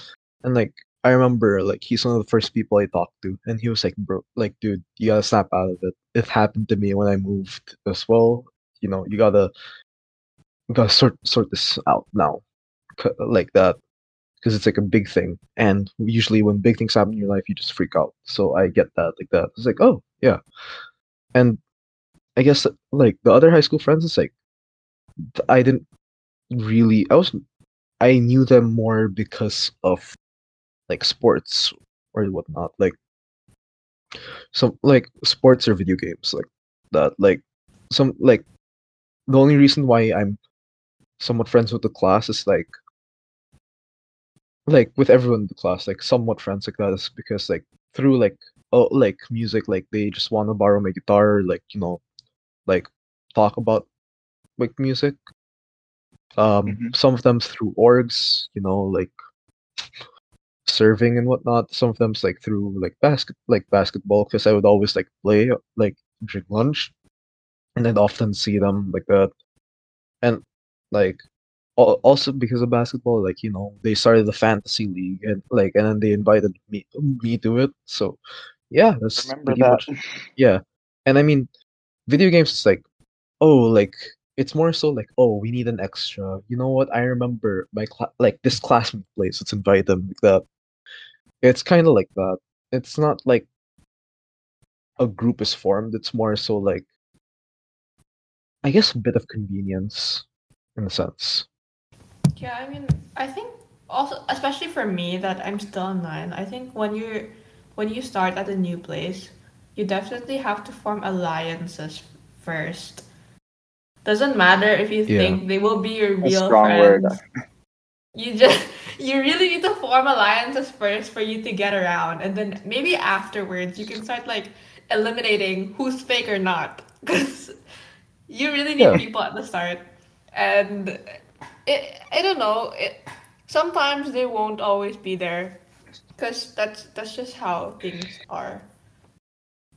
And like i remember like he's one of the first people i talked to and he was like bro like dude you gotta snap out of it. It happened to me when i moved as well. You know you gotta you gotta sort sort this out now like that because it's like a big thing. And usually when big things happen in your life you just freak out. So i get that like that. It's like oh yeah. And i guess like the other high school friends it's like i didn't really i was i knew them more because of like sports or whatnot like some like sports or video games like that like some like the only reason why i'm somewhat friends with the class is like like with everyone in the class like somewhat friends like that is because like through like oh like music like they just want to borrow my guitar like you know like talk about like music um Mhm. some of them through orgs you know like serving and whatnot. Some of them's like through like basket like basketball because I would always like play like drink lunch, and I'd often see them like that, and like also because of basketball, like you know they started the fantasy league and like and then they invited me me to it. So yeah, that's Remember pretty that? much yeah, and I mean, video games is like, oh, like it's more so like, oh, we need an extra. You know what? I remember my cla- like this classmate plays. Let's invite them like that. It's kind of like that. It's not like a group is formed. It's more so like, I guess, a bit of convenience in a sense. Yeah, I mean, I think also, especially for me, that I'm still online. I think when you're when you start at a new place, you definitely have to form alliances first. Doesn't matter if you Yeah. think they will be your A real strong word. friends. You just you really need to form alliances first for you to get around, and then maybe afterwards you can start like eliminating who's fake or not, because you really need Yeah. people at the start, and it I don't know it. Sometimes they won't always be there, because that's that's just how things are.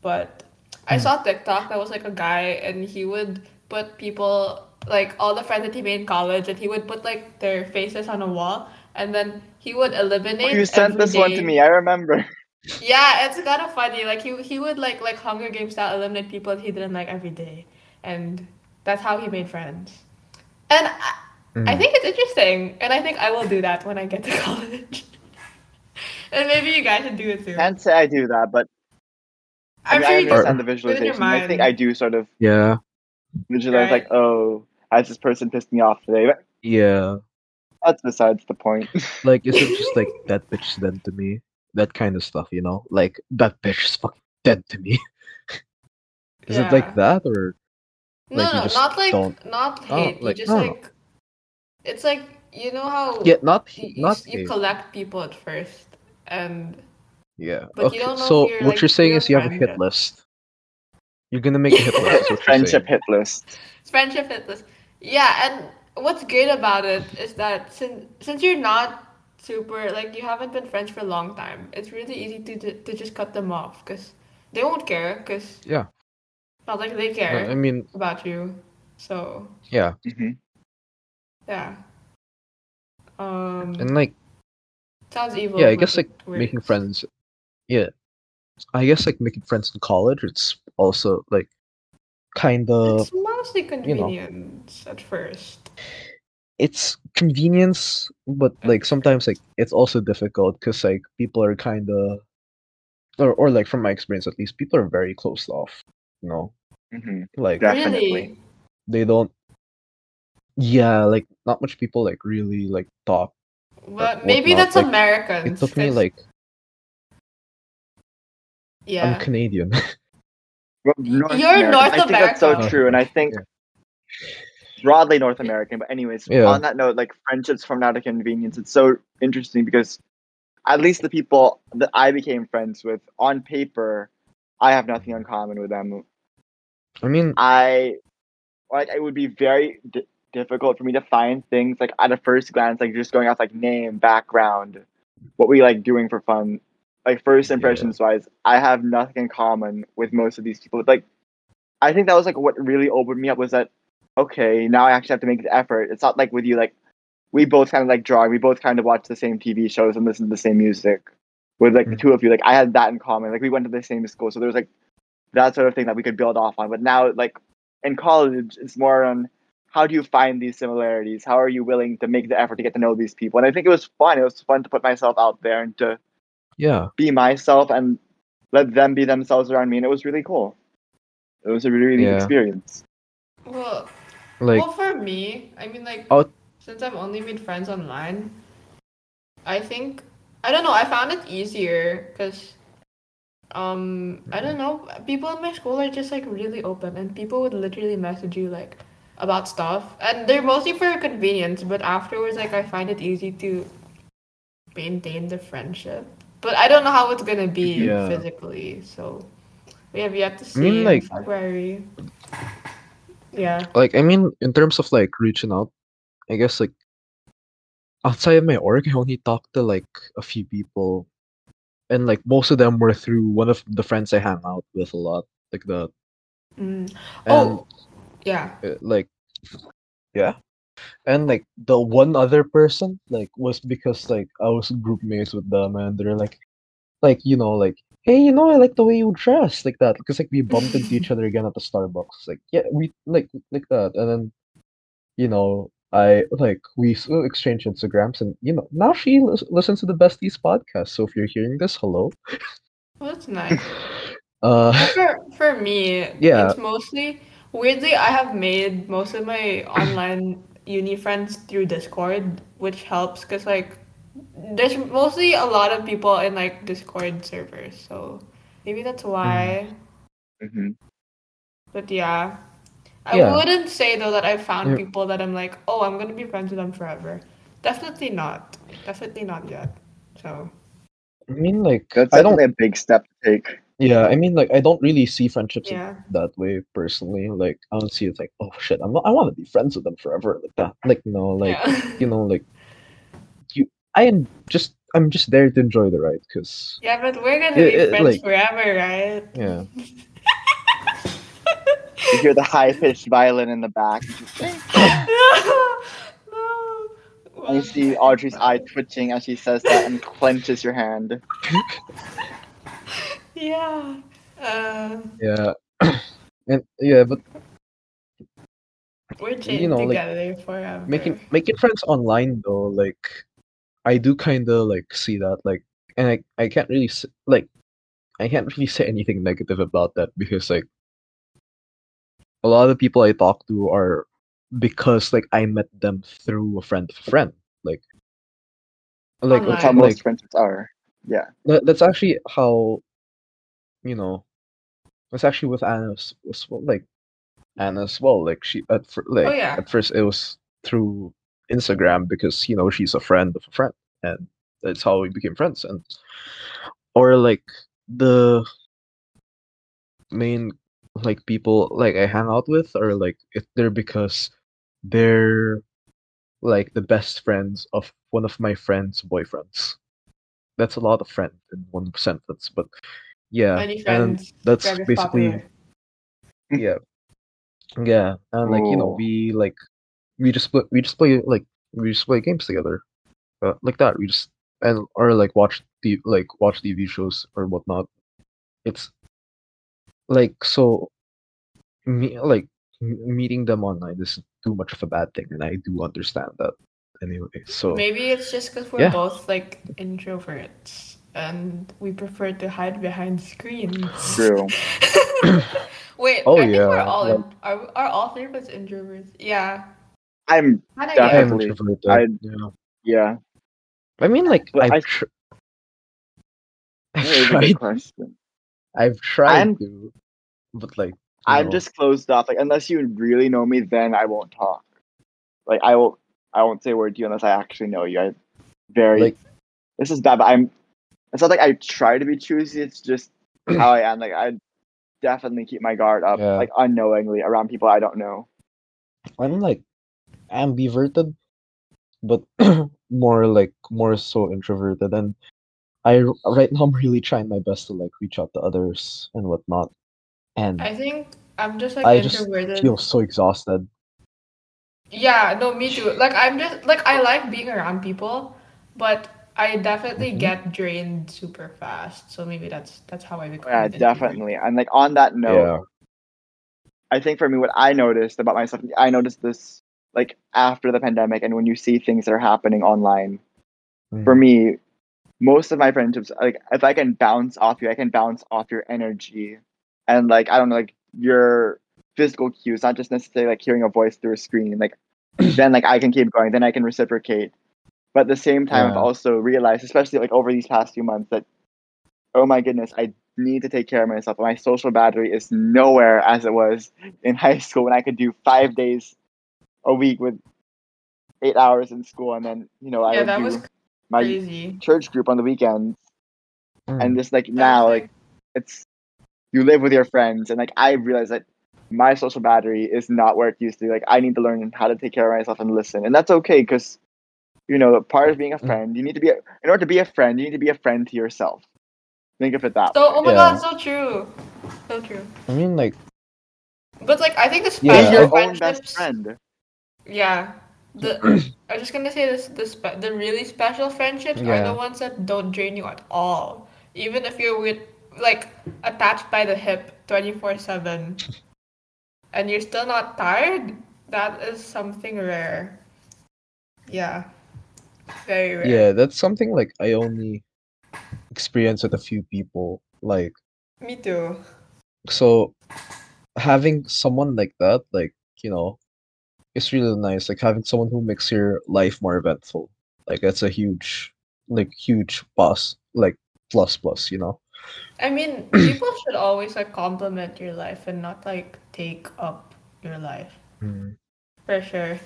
But I Hmm. saw TikTok that was like a guy, and he would put people like all the friends that he made in college, and he would put like their faces on a wall, and then he would eliminate. You sent this one to me. I remember. Yeah, it's kind of funny. Like he he would like like Hunger Games style eliminate people that he didn't like every day, and that's how he made friends. And I, I Mm. think it's interesting, and I think I will do that when I get to college. and maybe you guys should do it too. Can't say I do that, but I, I'm mean, sure I you understand the do it visualization. I think. I do sort of Yeah, visualize like, oh, has this person pissed me off today? But yeah. that's besides the point. Like, is it just like that bitch is dead to me? That kind of stuff, you know? Like that bitch is fucking dead to me. is it like that or? No, Like, you no, not like don't- not Oh, hate. like, just no, no. like it's like you know how Yeah, not you, you, not you hate. collect people at first, and Yeah. But you okay. don't know so you're, what like, you're saying is you have a hit list. You're gonna make a hit list. is what you're Friendship hit list. It's friendship fitness. Yeah, and what's great about it is that since since you're not super like you haven't been friends for a long time, it's really easy to to, to just cut them off because they won't care because Yeah. not like they care I mean, about you. So yeah, hmm yeah. Um, and like, sounds evil. yeah, I guess like it works. making friends. Yeah, I guess like making friends in college. It's also like kind of It's mostly know. convenience at first. it's convenience, but like sometimes like it's also difficult because like people are kind of, or or like from my experience at least, people are very closed off. You know, hmm like Yeah. Definitely. They don't. Yeah, like not much people like really like talk. But maybe that's like, Americans. It took me 'cause- like yeah. I'm Canadian. Well, North You're American. North American. I think that's so true, and I think Yeah. broadly North American. But anyways, Yeah. on that note, like friendships from out of convenience, it's so interesting because at least the people that I became friends with on paper, I have nothing in common with them. I mean, I like it would be very d- difficult for me to find things like at a first glance, like just going off like name, background, what we like doing for fun. Like first Yeah. impressions wise, I have nothing in common with most of these people. Like, I think that was like what really opened me up was that okay, now I actually have to make the effort. It's not like with you, like we both kind of like drawing, we both kind of watch the same TV shows and listen to the same music. With like the Mhm. two of you, like I had that in common. Like we went to the same school, so there was like that sort of thing that we could build off on. But now, like in college, it's more on how do you find these similarities? How are you willing to make the effort to get to know these people? And I think it was fun. It was fun to put myself out there and to yeah, be myself and let them be themselves around me. And it was really cool. It was a really, really Yeah. experience. Well, like well, for me, I mean, like, Oh. since I've only made friends online, I think I don't know. I found it easier because, um, I don't know. People in my school are just like really open, and people would literally message you like about stuff, and they're mostly for convenience. But afterwards, like, I find it easy to maintain the friendship. But I don't know how it's gonna be Yeah. physically, so we have yet to see I mean, like- February. Yeah. like I mean, in terms of like reaching out, I guess like outside of my org, I only talked to like a few people, and like most of them were through one of the friends I hang out with a lot, like the Mm. and Oh, yeah. uh, like yeah, and like the one other person like was because like I was group mates with them, and they're like, like you know like. Hey, you know, I like the way you dress, like that. Because like we bumped into each other again at the Starbucks, like yeah, we like like that, and then you know, I like we exchange Instagrams, and you know, now she lis- listens to the Besties podcast. So if you're hearing this, hello. Well, that's nice. Uh, For for me, Yeah. it's mostly weirdly I have made most of my online uni friends through Discord, which helps because like there's mostly a lot of people in like Discord servers, so maybe that's why. hmm But yeah, I Yeah. wouldn't say though that I've found Yeah. people that I'm like, oh, I'm gonna be friends with them forever. Definitely not. Definitely not yet. So I mean, like That's I don't. definitely a big step to take. Yeah, I mean, like I don't really see friendships yeah. that way personally. Like I don't see it like, oh shit, I'm not. I want to be friends with them forever, like that. Like no, like yeah. you know, like you. I am just. I'm just there to enjoy the ride, cause Yeah, but we're gonna It- be it, friends like- forever, right? yeah. You hear the high pitched violin in the back. no. And you see Audrey's eye twitching as she says that and clenches your hand. Yeah. Uh, Yeah. and yeah, but we're chained You know, like, together forever. making making friends online though like i do kind of like see that like and i i can't really s- like i can't really say anything negative about that because like a lot of the people i talk to are because like i met them through a friend of a friend like like Online. That's how like most friendships are. Yeah. that, that's actually how you know that's actually with Anna as, as well like Anna as well like she at fir- like Oh, yeah. at first it was through Instagram because you know she's a friend of a friend and that's how we became friends and or like the main like people like I hang out with are like if they're because they're like the best friends of one of my friends' boyfriends. That's a lot of friend in one sentence, but yeah, and that's basically popular. yeah, yeah, and like you know we like we just play, we just play like we just play games together, uh, like that. We just and or like watch the like watch TV shows or whatnot. It's like so me like meeting them online is too much of a bad thing, and I do understand that anyway. So Maybe it's just because we're Yeah. both like introverts and we prefer to hide behind screens. True. Wait, Oh, I think we're all like- in, are are all three of us introverts? Yeah. I'm Kinda, I yeah. am Definitely. introverted. I- yeah. yeah. I mean, like But I've I- tr- That I've is a good tried. question. I've tried I'm- to, but like I'm know, just closed off. Like unless you really know me, then I won't talk. Like I will I won't say a word to you unless I actually know you. I very like this is bad, but I'm it's not like I try to be choosy, it's just how I am. Like I definitely keep my guard up, Yeah. like unknowingly around people I don't know. I'm like ambiverted, but more like more so introverted. And I right now I'm really trying my best to like reach out to others and whatnot. And I think I'm just like I just feel so exhausted. Yeah, no, me too. Like I'm just like I like being around people, but I definitely Mhm. get drained super fast. So maybe that's that's how I become. Yeah, an definitely. And like on that note, yeah. I think for me, what I noticed about myself, I noticed this like after the pandemic, and when you see things that are happening online. For Mhm. me, most of my friendships, like if I can bounce off you, I can bounce off your energy, and like I don't know, like your physical cues, not just necessarily like hearing a voice through a screen. Like then, like I can keep going, then I can reciprocate. But at the same time, I've also realized, especially like over these past few months, that oh my goodness, I need to take care of myself. My social battery is nowhere as it was in high school when I could do five days a week with eight hours in school, and then you know I would that do was my crazy. church group on the weekends, Mm. and just like now, like it's you live with your friends, and like I realize that my social battery is not where it used to be. Like I need to learn how to take care of myself and listen, and that's okay because you know, part of being a Mm. friend, you need to be a, in order to be a friend, you need to be a friend to yourself. Think of it that So, way. oh my Yeah. god, so true. So true. I mean, like, But like, I think the Yeah. Be special your own best friend. Yeah. The I was just gonna say this the spe- the really special friendships are the ones that don't drain you at all. Even if you're with like attached by the hip twenty four seven and you're still not tired, that is something rare. Yeah. Very rare. yeah, that's something like I only experience with a few people. Like, Me too. so having someone like that, like, you know, it's really nice. Like having someone who makes your life more eventful. Like that's a huge, like huge plus, like plus plus, you know. I mean, people should always like compliment your life and not like take up your life. Mm-hmm. For sure.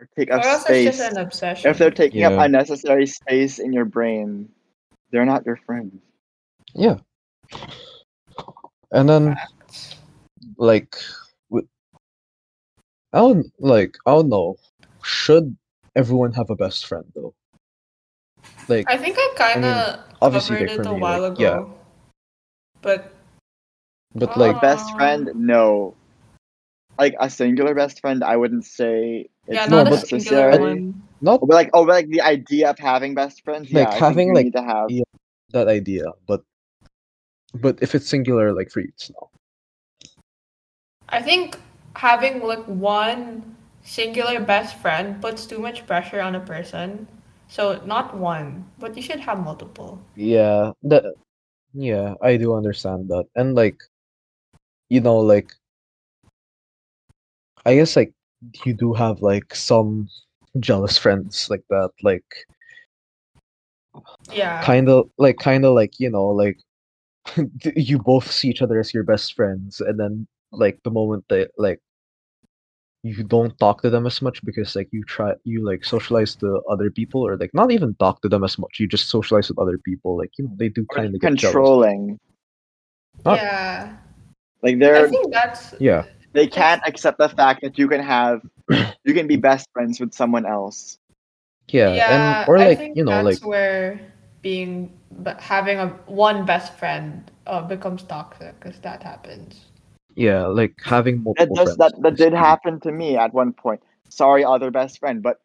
Or take Or up else space. it's just an obsession. If they're taking up unnecessary space in your brain, they're not your friends. Yeah. And then like I don't like I don't know. Should everyone have a best friend though? Like I think I kind of obviously, covered it for a me, while like, ago. yeah. But but like Best Um, friend, no. Like a singular best friend, I wouldn't say it's yeah, No, not a but- singular necessary. one. not But like, oh, but like the idea of having best friends, Like, yeah, having, like, to have. yeah. that idea, but but if it's singular like for each no. I think having like one singular best friend puts too much pressure on a person. So not one, but you should have multiple. Yeah, that yeah, I do understand that. And like you know, like I guess like you do have like some jealous friends like that, like Yeah. kind of like kind of like you know like you both see each other as your best friends and then like the moment that like you don't talk to them as much because like you try you like socialize to other people or like not even talk to them as much you just socialize with other people like you know they do kind of get jealous controlling. not- yeah. Like I they're think that's yeah they can't accept the fact that you can have you can be best friends with someone else. yeah, yeah. and or I like think you know like that's where being but having a one best friend uh, becomes toxic because that happens. yeah like having That multiple does friends that that is did happen to me at one point. Sorry, other best friend, but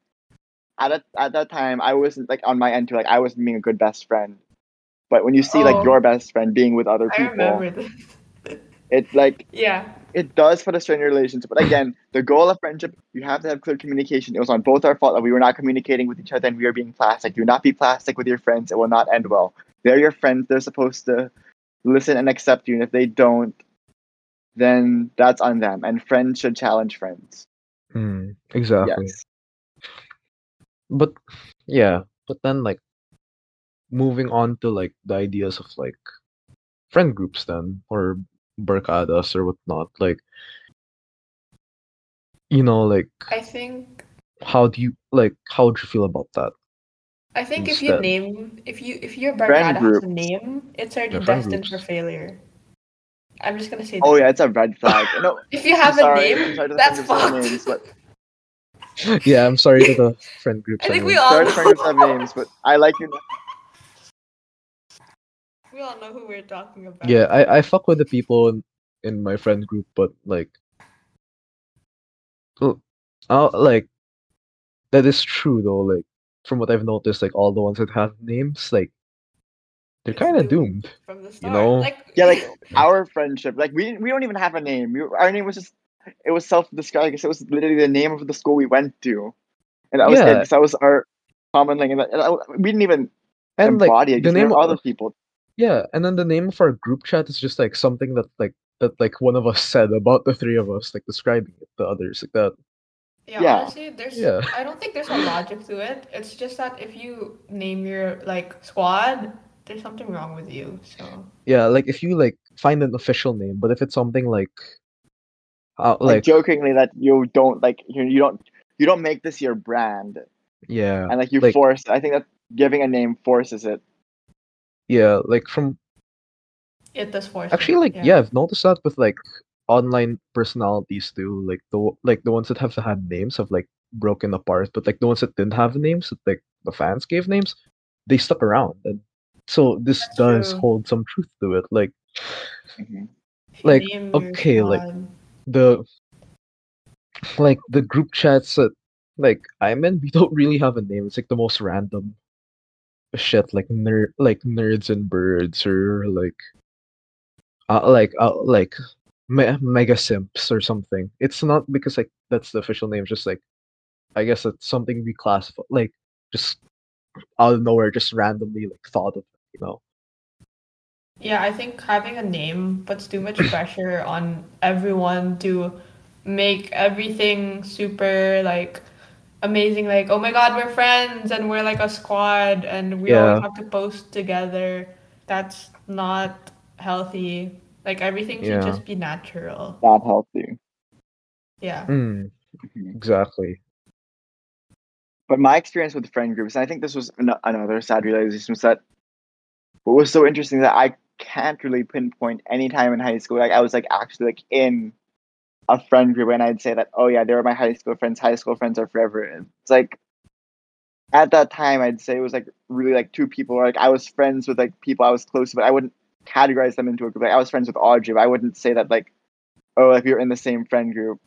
at a, at that time I wasn't like on my end too. Like I wasn't being a good best friend. But when you see Oh. like your best friend being with other I people, remember this. it like yeah. it does put a strain in your relationship. But again, the goal of friendship, you have to have clear communication. It was on both our fault that we were not communicating with each other and we were being plastic. Do not be plastic with your friends. It will not end well. They're your friends. They're supposed to listen and accept you. And if they don't, then that's on them. And friends should challenge friends. Mm, exactly Yes. but yeah but then like moving on to like the ideas of like friend groups then or barkadas or whatnot like you know like I think how do you like how do you feel about that I think if you name if you if your Friend barkada has a name, it's already Yeah, friend destined for failure. I'm just gonna say Oh that. yeah, it's a red flag. No, If you I'm have sorry. a I'm name, that's think fucked. names, but yeah i'm sorry to the friend groups I think we all sorry to friend groups have names, but I like you. We all know who we're talking about. yeah i i fuck with the people in, in my friend group but like well, uh, like that is true though like from what i've noticed like all the ones that have names like they're kind of doomed. doomed from the start. You know? Like Yeah, like our friendship, like we we don't even have a name. We, our name was just it was self-described because it was literally the name of the school we went to, and that was it. Yeah. Because that was our common thing, and, that, and I- we didn't even and like embody it. the 'cause there name were of other people. Yeah, and then the name of our group chat is just like something that like that like one of us said about the three of us, like describing it to others like that. yeah, Yeah. honestly, there's Yeah. I don't think there's a logic to it. It's just that if you name your like squad, there's something wrong with you. So Yeah, like if you like find an official name, but if it's something like uh, Like, like jokingly that you don't like you, you don't you don't make this your brand, yeah, and like you like- force. I think that giving a name forces it. Yeah, like from it does force. actually like yeah. I've noticed that with like online personalities too, like the like the ones that have had names have like broken apart, but like the ones that didn't have names, that, like the fans gave names, they stuck around, and so this That's does true. hold some truth to it. Like Mhm. Like, okay, like, the like the group chats that like I'm in, we don't really have a name. It's like the most random shit, like nerd, like nerds and birds, or like, uh, like, uh, like me- mega simps or something. It's not because like that's the official name. Just like, I guess it's something we classify, like just out of nowhere, just randomly like thought of, you know. Yeah, I think having a name puts too much pressure on everyone to make everything super like amazing. Like, oh my God, we're friends and we're like a squad and we Yeah. always have to post together. That's not healthy. Like everything should Yeah. just be natural. Not healthy. Yeah. Mm, exactly. But my experience with friend groups, and I think this was an- another sad realization, was that what was so interesting that I can't really pinpoint any time in high school. Like I was like actually like in a friend group, and I'd say that, oh yeah, they were my high school friends. High school friends are forever. It's like at that time, I'd say it was like really like two people. Or, Like I was friends with like people I was close to, but I wouldn't categorize them into a group. Like I was friends with Audrey, but I wouldn't say that like, oh, like we were in the same friend group.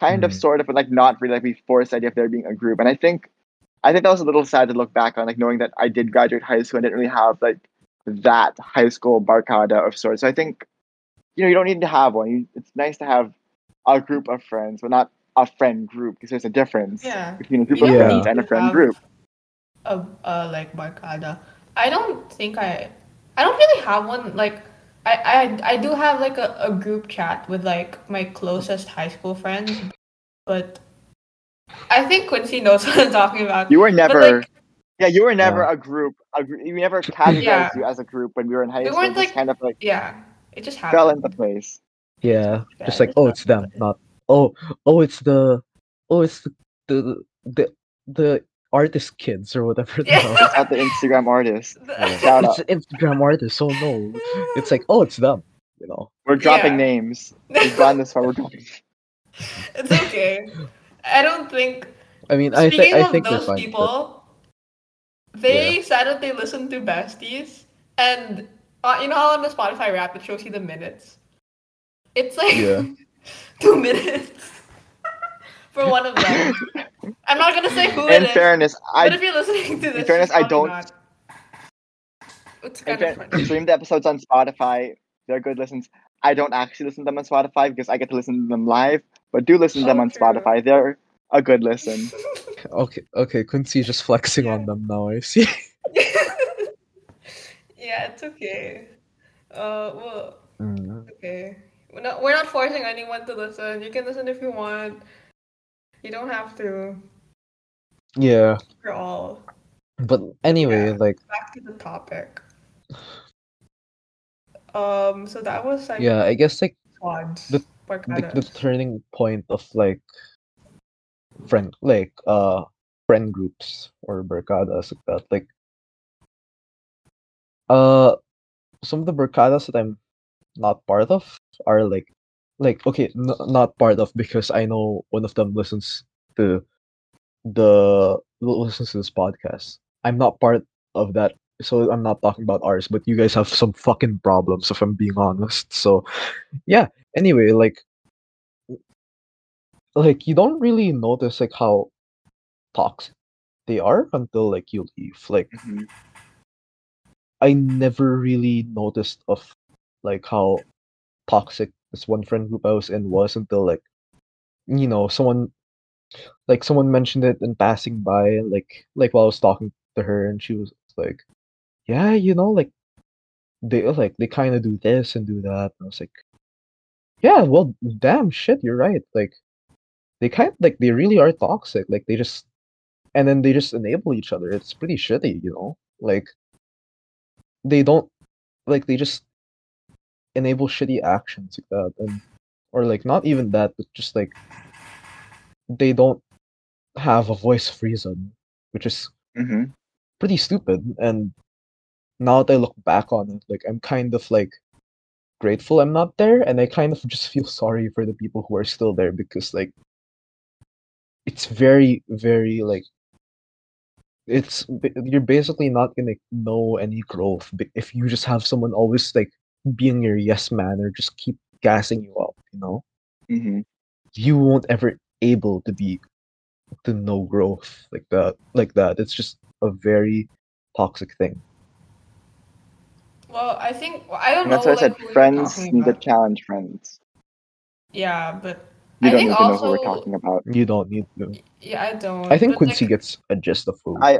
Kind of, Mhm. sort of, but like not really. Like we forced the idea of there being a group, and I think I think that was a little sad to look back on, like knowing that I did graduate high school and didn't really have like that high school barkada of sorts. So I think you know you don't need to have one. You, it's nice to have a group of friends, but not a friend group because there's a difference Yeah. between a group You of friends need and a friend have- group. a uh, like barkada. I don't think I I don't really have one like I I, I do have like a, a group chat with like my closest high school friends, but I think Quincy knows what I'm talking about. You were never, like- yeah, you were never Yeah. a group. A, gr- you never categorized Yeah. you as a group when we were in high We school. weren't, It just like, kind of like Yeah, it just fell into place. Yeah, Yeah, just like oh, it's them, good. not oh, oh, it's the oh, it's the the the, the artist kids or whatever. the Yeah. hell. It's not the Instagram artist. Shout it's out. an Instagram artist. Oh no, it's like oh, it's them. You know. We're dropping Yeah. names. We've gone this far. We're dropping. it's okay. I don't think. I mean, I Speaking think I think those fine. but- people, they said that they listen to Besties, and uh, you know how on the Spotify Wrap it shows you the minutes. It's like Yeah. two minutes for one of them. I'm not gonna say who it In is, fairness, but I if you're listening to this, fairness, I don't- Not. It's in kind fair, of funny. stream the episodes on Spotify. They're good listens. I don't actually listen to them on Spotify because I get to listen to them live, but do listen to them Oh, on true. Spotify. They're a good listen. Okay, okay, Quincy just flexing on them now. I see. yeah, it's okay. Uh, well, Mm. okay. We're not, we're not forcing anyone to listen. You can listen if you want. You don't have to. Yeah, For all. but anyway, Yeah. like Back to the topic. Um, so that was like yeah, I guess like squads. the- the, the turning point of like friend like uh friend groups or barkadas like that like uh some of the barkadas that i'm not part of are like like okay n- not part of because i know one of them listens to the listens to this podcast i'm not part of that so i'm not talking about ours but you guys have some fucking problems if i'm being honest so yeah anyway like like you don't really notice like how toxic they are until like you leave like Mhm. i never really noticed of like how toxic this one friend group i was in was until like you know someone like someone mentioned it in passing by like like while i was talking to her and she was like yeah you know like they like they kind of do this and do that. And i was like yeah well damn shit you're right like they kind like they really are toxic like they just and then they just enable each other it's pretty shitty you know like they don't like they just enable shitty actions like that and or like not even that but just like they don't have a voice of reason which is Mhm. pretty stupid and now that i look back on it like i'm kind of like grateful i'm not there and i kind of just feel sorry for the people who are still there because like it's very very like it's you're basically not gonna know any growth if you just have someone always like being your yes man or just keep gassing you up you know? Hmm you won't ever able to be to know growth like that like that. It's just a very toxic thing. Well, I think well, I don't And that's know why I said like friends talking need to challenge friends. Yeah, but You I don't think need to know who we're talking about. you don't need to. Yeah, I don't. i think quincy like gets a gist of food. I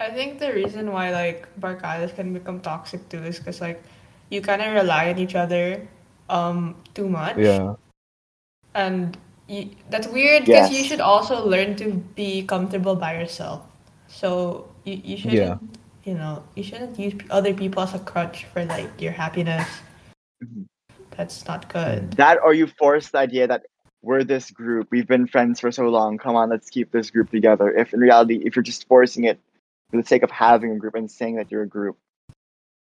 I think the reason why like barkadas can become toxic too is because like you kind of rely on each other um too much. yeah And you, that's weird because you should also learn to be comfortable by yourself. So you, you shouldn't, Yeah. you know, you shouldn't use other people as a crutch for like your happiness. Mhm. That's not good. that or you force the idea that we're this group. We've been friends for so long. Come on, let's keep this group together. If in reality, if you're just forcing it for the sake of having a group and saying that you're a group,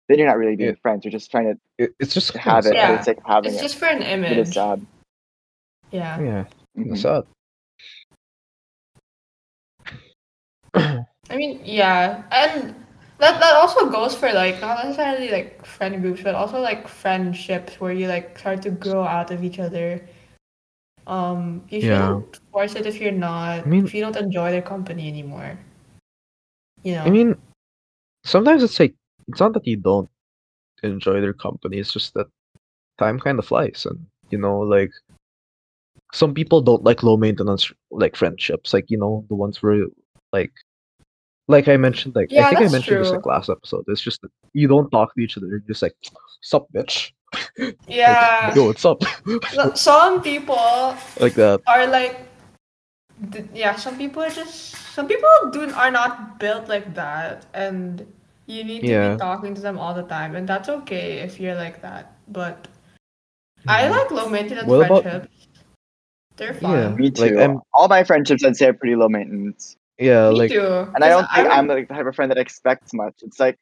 then you're not really being Yeah. friends. You're just trying to, it, it's just to have it sad. for the sake of having It's it. just for an It is image. sad. Yeah. yeah Mhm. it's sad I mean, yeah, and that that also goes for like not necessarily like friend groups, but also like friendships where you like start to grow out of each other. Um, you Yeah. shouldn't force it if you're not I mean- if you don't enjoy their company anymore. You know. I mean, sometimes it's like it's not that you don't enjoy their company. It's just that time kind of flies, and you know, like some people don't like low maintenance like friendships, like you know the ones where like like I mentioned, like Yeah, I think I mentioned this like last episode. It's just that you don't talk to each other. You're just like, "Sup, bitch." yeah. Like, Yo, what's up? Some people like that. are like, yeah. Some people are just some people do are not built like that, and you need to Yeah. be talking to them all the time, and that's okay if you're like that. But I Mhm. like low maintenance What about- friendships. They're Yeah. fun. Me too. Like, I'm- All my friendships, I'd say, are pretty low maintenance. Yeah, Me like too. And I don't think I'm- I'm like the type of friend that expects much. It's like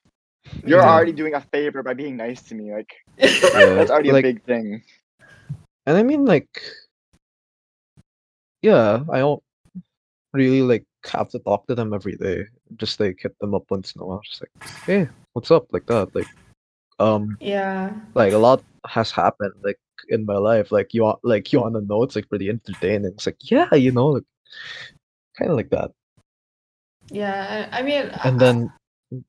you're Yeah. already doing a favor by being nice to me. Like yeah, that's already like, a big thing. And I mean, like, yeah, I don't really like have to talk to them every day. Just like hit them up once in a while. Just like, hey, what's up? Like that. Like, um, yeah. like a lot has happened like in my life. Like you, want- like you want to know? It's like pretty entertaining. It's like, yeah, you know, like kind of like that. Yeah. I I mean, And then,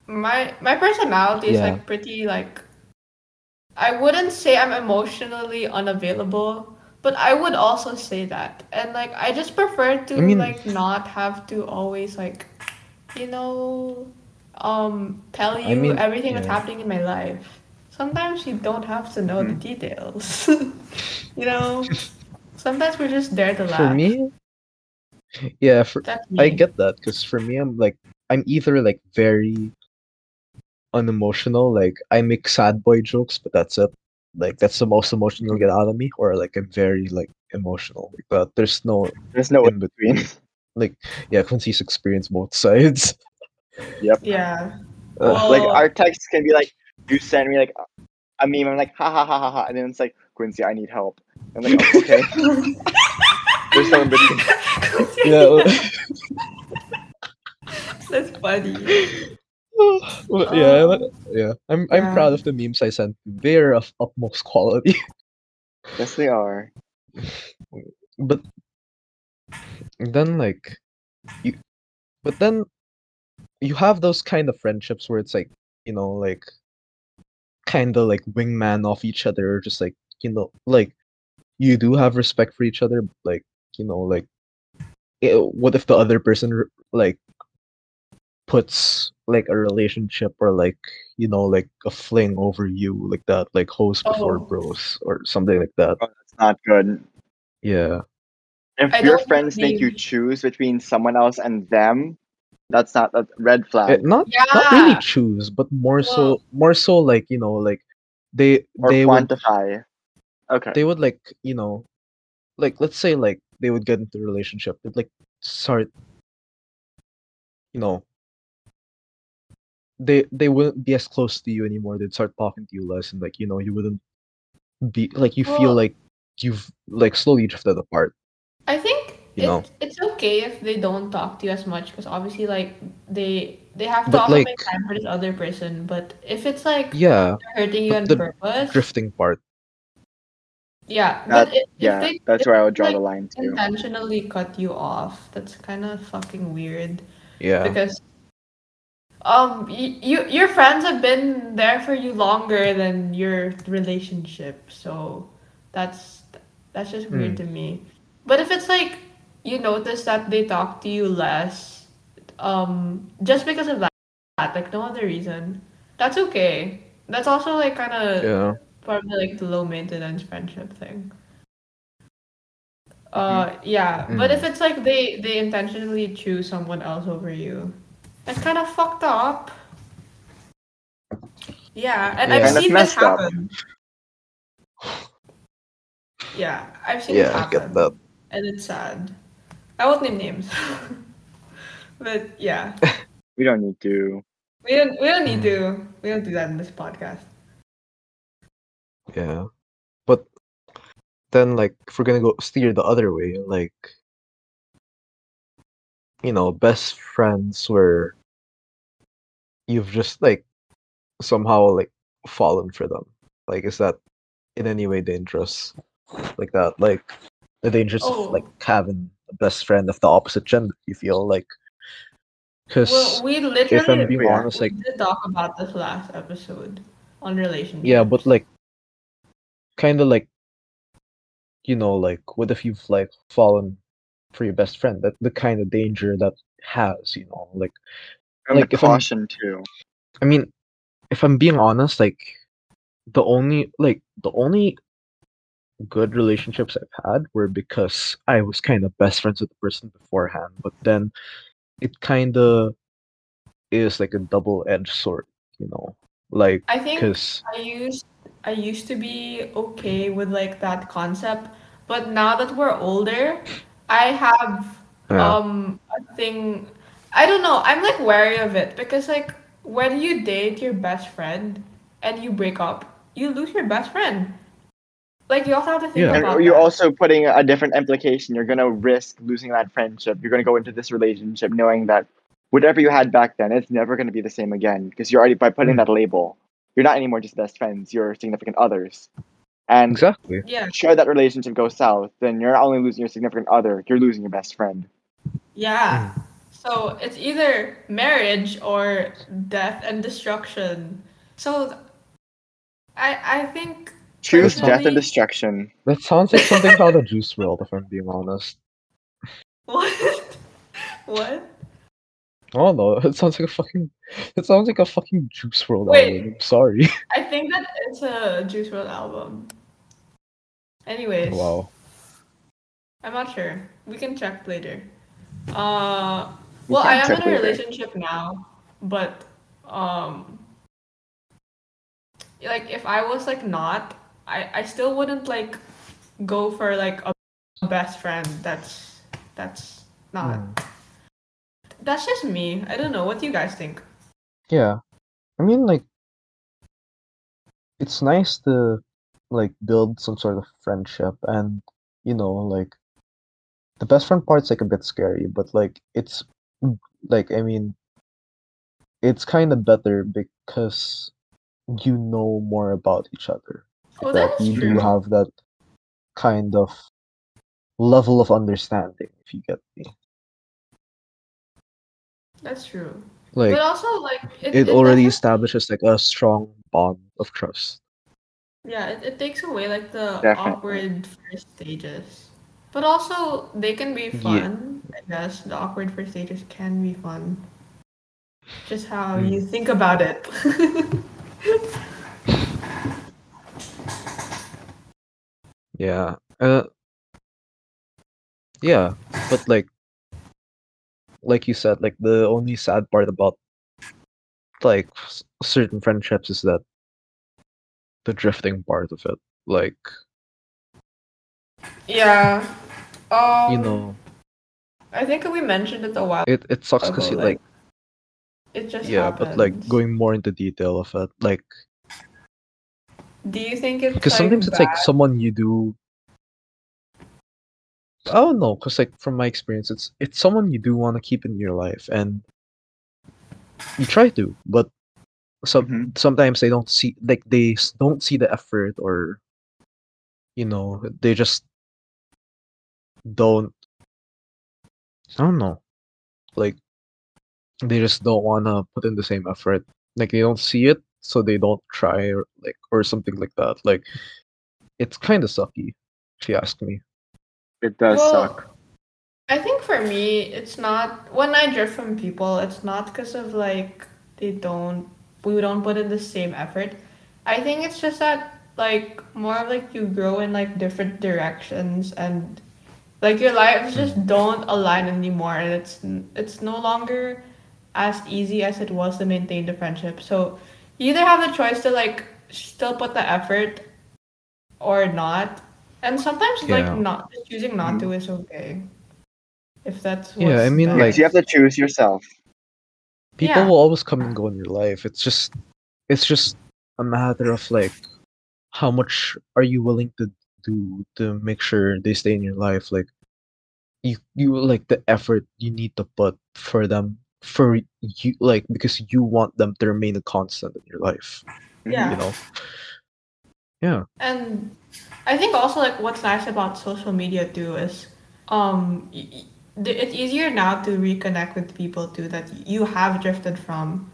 my my personality is like pretty like I wouldn't say I'm emotionally unavailable, but I would also say that. And like I just prefer to I mean- like not have to always like you know um tell you I mean, everything that's happening in my life. Sometimes you don't have to know the Mhm. details. you know? Sometimes we're just there to laugh. for me, yeah, for That's I get that because for me, I'm like I'm either like very unemotional, like I make sad boy jokes, but that's it. Like that's the most emotional you'll get out of me, or like I'm very like emotional. But. There's no There's no in in between. between. Like yeah, Quincy's experienced both sides. Yep. Yeah. Uh, Well, like our texts can be like, you send me like a meme. I'm like, ha ha ha ha ha, and then it's like, Quincy, I need help. I'm like, oh, okay. There's no in between. yeah. That's funny. yeah, Um, yeah. I'm I'm yeah. proud of the memes I sent. They're of utmost quality. Yes, they are. but then like you but then you have those kind of friendships where it's like you know like kind of like wingman off each other just like you know like you do have respect for each other but, like you know like eh, what if the other person like puts like a relationship or like you know like a fling over you like that like host before Oh. bros or something like that Oh, that's not good. yeah If I your friends make you choose between someone else and them, that's not a red Eh, flag. not not really choose, but more Well- so more so like you know like they or they would quantify. Okay. they would like you know like let's say like they would get into a relationship they'd like start you know they they wouldn't be as close to you anymore they'd start talking to you less and like you know you wouldn't be like you feel like you've like slowly drifted apart I think you know. It's, it's okay if they don't talk to you as much because obviously, like they they have to But, like- make time for this other person. But if it's like Yeah, hurting you on the purpose, drifting part. yeah. That- but if Yeah, they, that's if where I would draw like, the line too. intentionally cut you off, that's kind of fucking weird. Yeah, because um y- you your friends have been there for you longer than your relationship so that's that's just weird Hmm. to me. But if it's like you notice that they talk to you less um just because of that like no other reason that's okay. That's also like kind of yeah, probably like the low maintenance friendship thing. Uh yeah, but if it's like they they intentionally choose someone else over you, that's kind of fucked up. Yeah, and Yeah. I've Kind seen this messed up. happen. Yeah, I've seen it yeah. I happen, get that. and it's sad. I won't name names, but yeah, We don't need to. we don't we don't need to we don't do that in this podcast. Yeah, but then like if we're gonna go steer the other way, like you know, best friends where you've just like somehow like fallen for them. Like, is that in any way dangerous? Like that, like the dangers Oh. of like having a best friend of the opposite gender. You feel like because Well, we literally if I'm being honest, we like did talk about this last episode on relationships. Yeah, but like, kind of like, you know, like, what if you've like fallen for your best friend? That the kind of danger that has, you know, like, And Like, the if I'm- caution too. I mean, if I'm being honest, like, the only like the only good relationships I've had were because I was kind of best friends with the person beforehand, but then it kind of is like a double-edged sword, you know, like, I think because I used I used to be okay with like that concept, but now that we're older, I have yeah, um a thing I don't know, I'm like wary of it because like when you date your best friend and you break up, you lose your best friend. Like you also have to think Yeah. about And you're that. also putting a different implication. You're gonna risk losing that friendship. You're gonna go into this relationship knowing that whatever you had back then, it's never gonna be the same again because you're already by putting Mm. that label. You're not anymore just best friends. You're significant others. And exactly. Yeah, should that relationship go south, then you're not only losing your significant other, you're losing your best friend. yeah. Hmm. So it's either marriage or death and destruction. So I I think Choose death and destruction. That sounds like something out of Juice WRLD, if I'm being honest. what what I don't know. It sounds like a fucking. It sounds like a fucking Juice WRLD Wait. album. I'm sorry. I think that it's a Juice WRLD album. Anyways, wow. I'm not sure. We can check later. Uh, We well, I am in a later. relationship now, but um, like if I was like not, I I still wouldn't like go for like a best friend. That's that's not. Hmm. That's just me. I don't know. What do you guys think? Yeah. I mean, like, it's nice to like build some sort of friendship, and you know, like, the best friend part's like a bit scary, but like, it's like, I mean, it's kind of better because you know more about each other. Oh, that you true. do have that kind of level of understanding, if you get me. That's true. Like, but also like it, it already establishes like a strong bond of trust. Yeah, it, it takes away like the Definitely. awkward first stages. But also they can be Yeah. fun. I guess the awkward first stages can be fun. Just how Hmm. you think about it. Yeah. Uh Yeah, but like like you said, like the only sad part about like certain friendships is that the drifting part of it. Like, yeah. Um you know, I think we mentioned it a while it it sucks because you like, like it just yeah, but like going more into detail of it, like Do you think it's because like sometimes it's like someone you do I don't know, cause like from my experience, it's it's someone you do want to keep in your life, and you try to, but some Mhm. sometimes they don't see like they don't see the effort, or you know, they just don't. I don't know, like they just don't want to put in the same effort. Like they don't see it, so they don't try, or like or something like that. Like it's kind of sucky, if you ask me. It does Well, suck. I think for me, it's not when I drift from people. It's not because of like they don't we don't put in the same effort. I think it's just that like more of like you grow in like different directions and like your lives just mm. don't align anymore, and it's it's no longer as easy as it was to maintain the friendship. So you either have the choice to like still put the effort or not, and sometimes like not choosing not to mm. is okay. If that's what's Yeah, I mean, best. like- you have to choose yourself. People Yeah. will always come and go in your life it's just it's just a matter of like how much are you willing to do to make sure they stay in your life like you you like the effort you need to put for them for you like because you want them to remain a constant in your life Yeah. you know yeah And I think also like what's nice about social media too is um y- it's easier now to reconnect with people too that you have drifted from.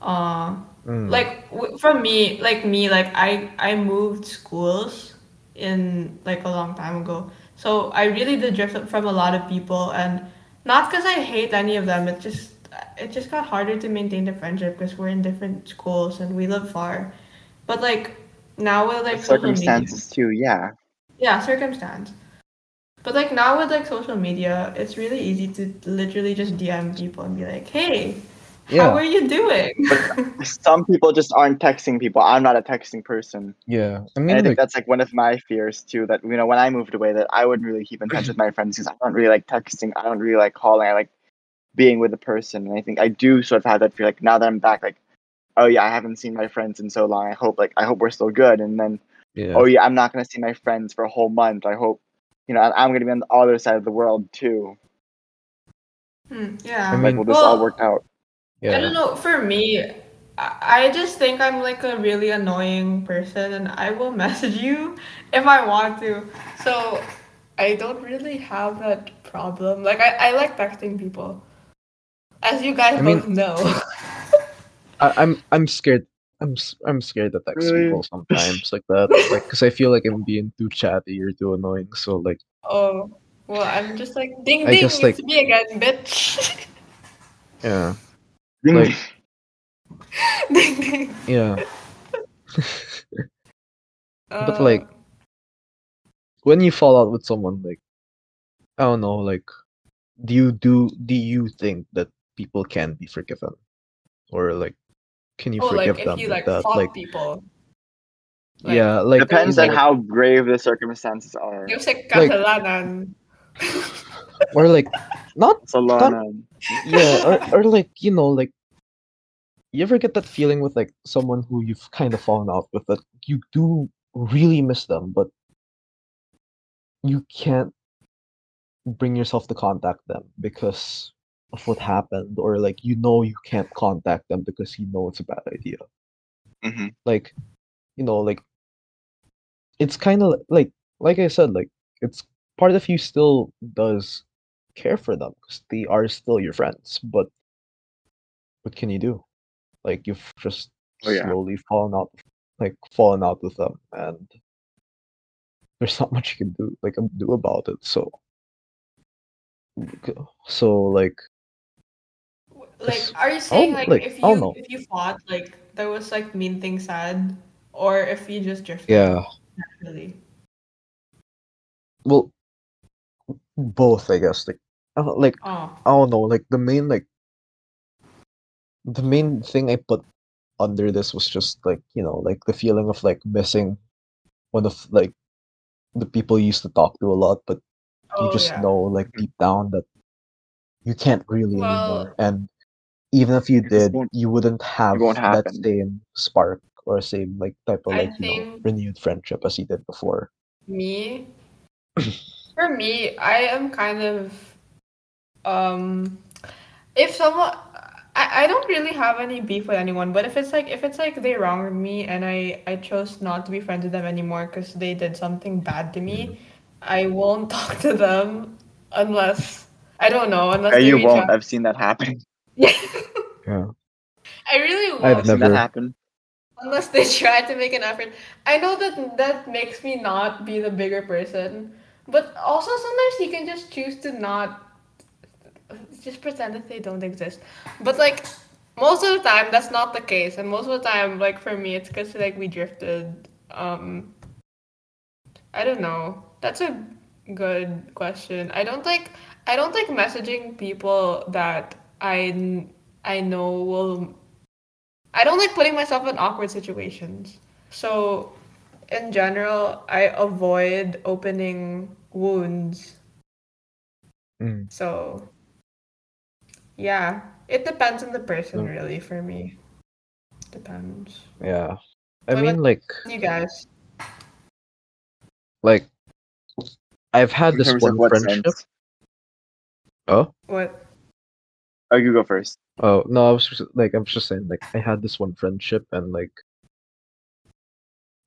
Uh, Mm. like w- for me, like me, like I I moved schools in like a long time ago, so I really did drift from a lot of people, and not because I hate any of them. It just it just got harder to maintain the friendship because we're in different schools and we live far. But like now with like media, Circumstances too, yeah. yeah, circumstance. But like now with like social media, it's really easy to literally just DM people and be like, "Hey, how are you doing?" Some people just aren't texting people. I'm not a texting person. yeah i And mean I think like that's like one of my fears too. That you know, when I moved away, that I wouldn't really keep in touch with my friends because I don't really like texting. I don't really like calling. I like being with a person. And I think I do sort of have that fear. Like now that I'm back, like, oh yeah, I haven't seen my friends in so long. I hope like I hope we're still good. And then yeah oh yeah, I'm not gonna see my friends for a whole month. I hope you know I- I'm gonna be on the other side of the world too. Hmm, yeah. I Like, mean- will this all work out? yeah I don't know. For me, I I just think I'm like a really annoying person, and I will message you if I want to. So I don't really have that problem. Like I, I like texting people, as you guys I mean- both know. I, I'm I'm scared. I'm I'm scared to text Really? people sometimes like that, like because I feel like I'm being too chatty or too annoying. So like, oh, well, I'm just like ding ding, guess, it's like- me again, bitch. yeah, Mm. like ding ding. yeah. But, Uh, like, when you fall out with someone, like I don't know, like do you do do you think that people can be forgiven, or like can you oh, forgive like if them you like like that? Like people. Like, yeah, like Depends on know, how grave the circumstances are. Yung sa Like- kasalanan. or like not Solana. yeah or, or like you know like you ever get that feeling with like someone who you've kind of fallen out with that you do really miss them but you can't bring yourself to contact them because of what happened or like you know you can't contact them because you know it's a bad idea. Hmm like you know like it's kind of like like i said like it's part of you still does care for them because they are still your friends but what can you do? Like you've just Oh, yeah. slowly fallen out like fallen out with them and there's not much you can do like um, do about it so so like Like, are you saying oh, like, like, if I don't you if you fought like there was like mean things said, or if you just drifted? yeah Really. well both i guess like uh, like Oh. I don't know, like the main like the main thing I put under this was just like, you know, like the feeling of like missing one of like the people you used to talk to a lot, but you Oh, just yeah. know like deep down that you can't really Well- anymore. And even if you It did, you wouldn't have that same spark or same like type of I like, you know, renewed friendship as you did before. Me, For me, I am kind of um if someone I, I don't really have any beef with anyone, but if it's like if it's like they wronged me and I I chose not to be friends with them anymore because they did something bad to me, I won't talk to them unless I don't know unless Yeah, you won't. out. I've seen that happen. Yeah, Yeah. I really won't. I've I've never- that happen. unless they try to make an effort. I know that that makes me not be the bigger person, but also sometimes you can just choose to not just pretend that they don't exist. But like most of the time, that's not the case, and most of the time, like for me, it's because like we drifted. Um, I don't know. That's a good question. I don't like I don't like messaging people that I I know will I don't like putting myself in awkward situations. So, in general, I avoid opening wounds. Mm. So, yeah, it depends on the person, Mm. really, for me. Depends. Yeah. I What mean, like, You guys. like, I've had In this one of friendship. sense? Oh, What? Oh, you go first. oh no, I was just, like, I was just saying, like, I had this one friendship, and like,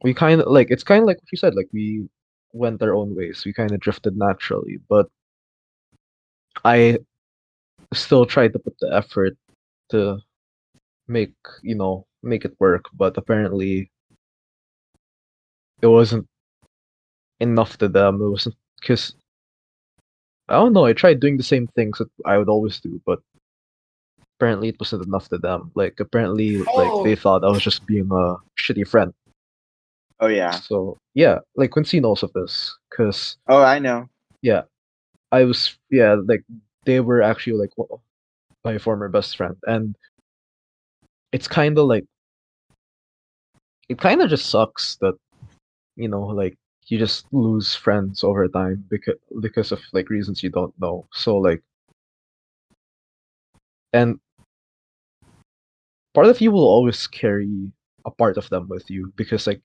we kind of like it's kind of like what you said, like we went our own ways. We kind of drifted naturally, but I still tried to put the effort to make you know make it work, but apparently it wasn't enough to them. It wasn't because I don't know. I tried doing the same things that I would always do, but apparently it wasn't enough to them. Like apparently, like they Oh. thought I was just being a shitty friend. Oh yeah. So yeah, like Quincy knows of this because Oh, I know. Yeah, I was yeah like they were actually like well, my former best friend, and it's kind of like it kind of just sucks that you know like you just lose friends over time because because of like reasons you don't know. So like and part of you will always carry a part of them with you because like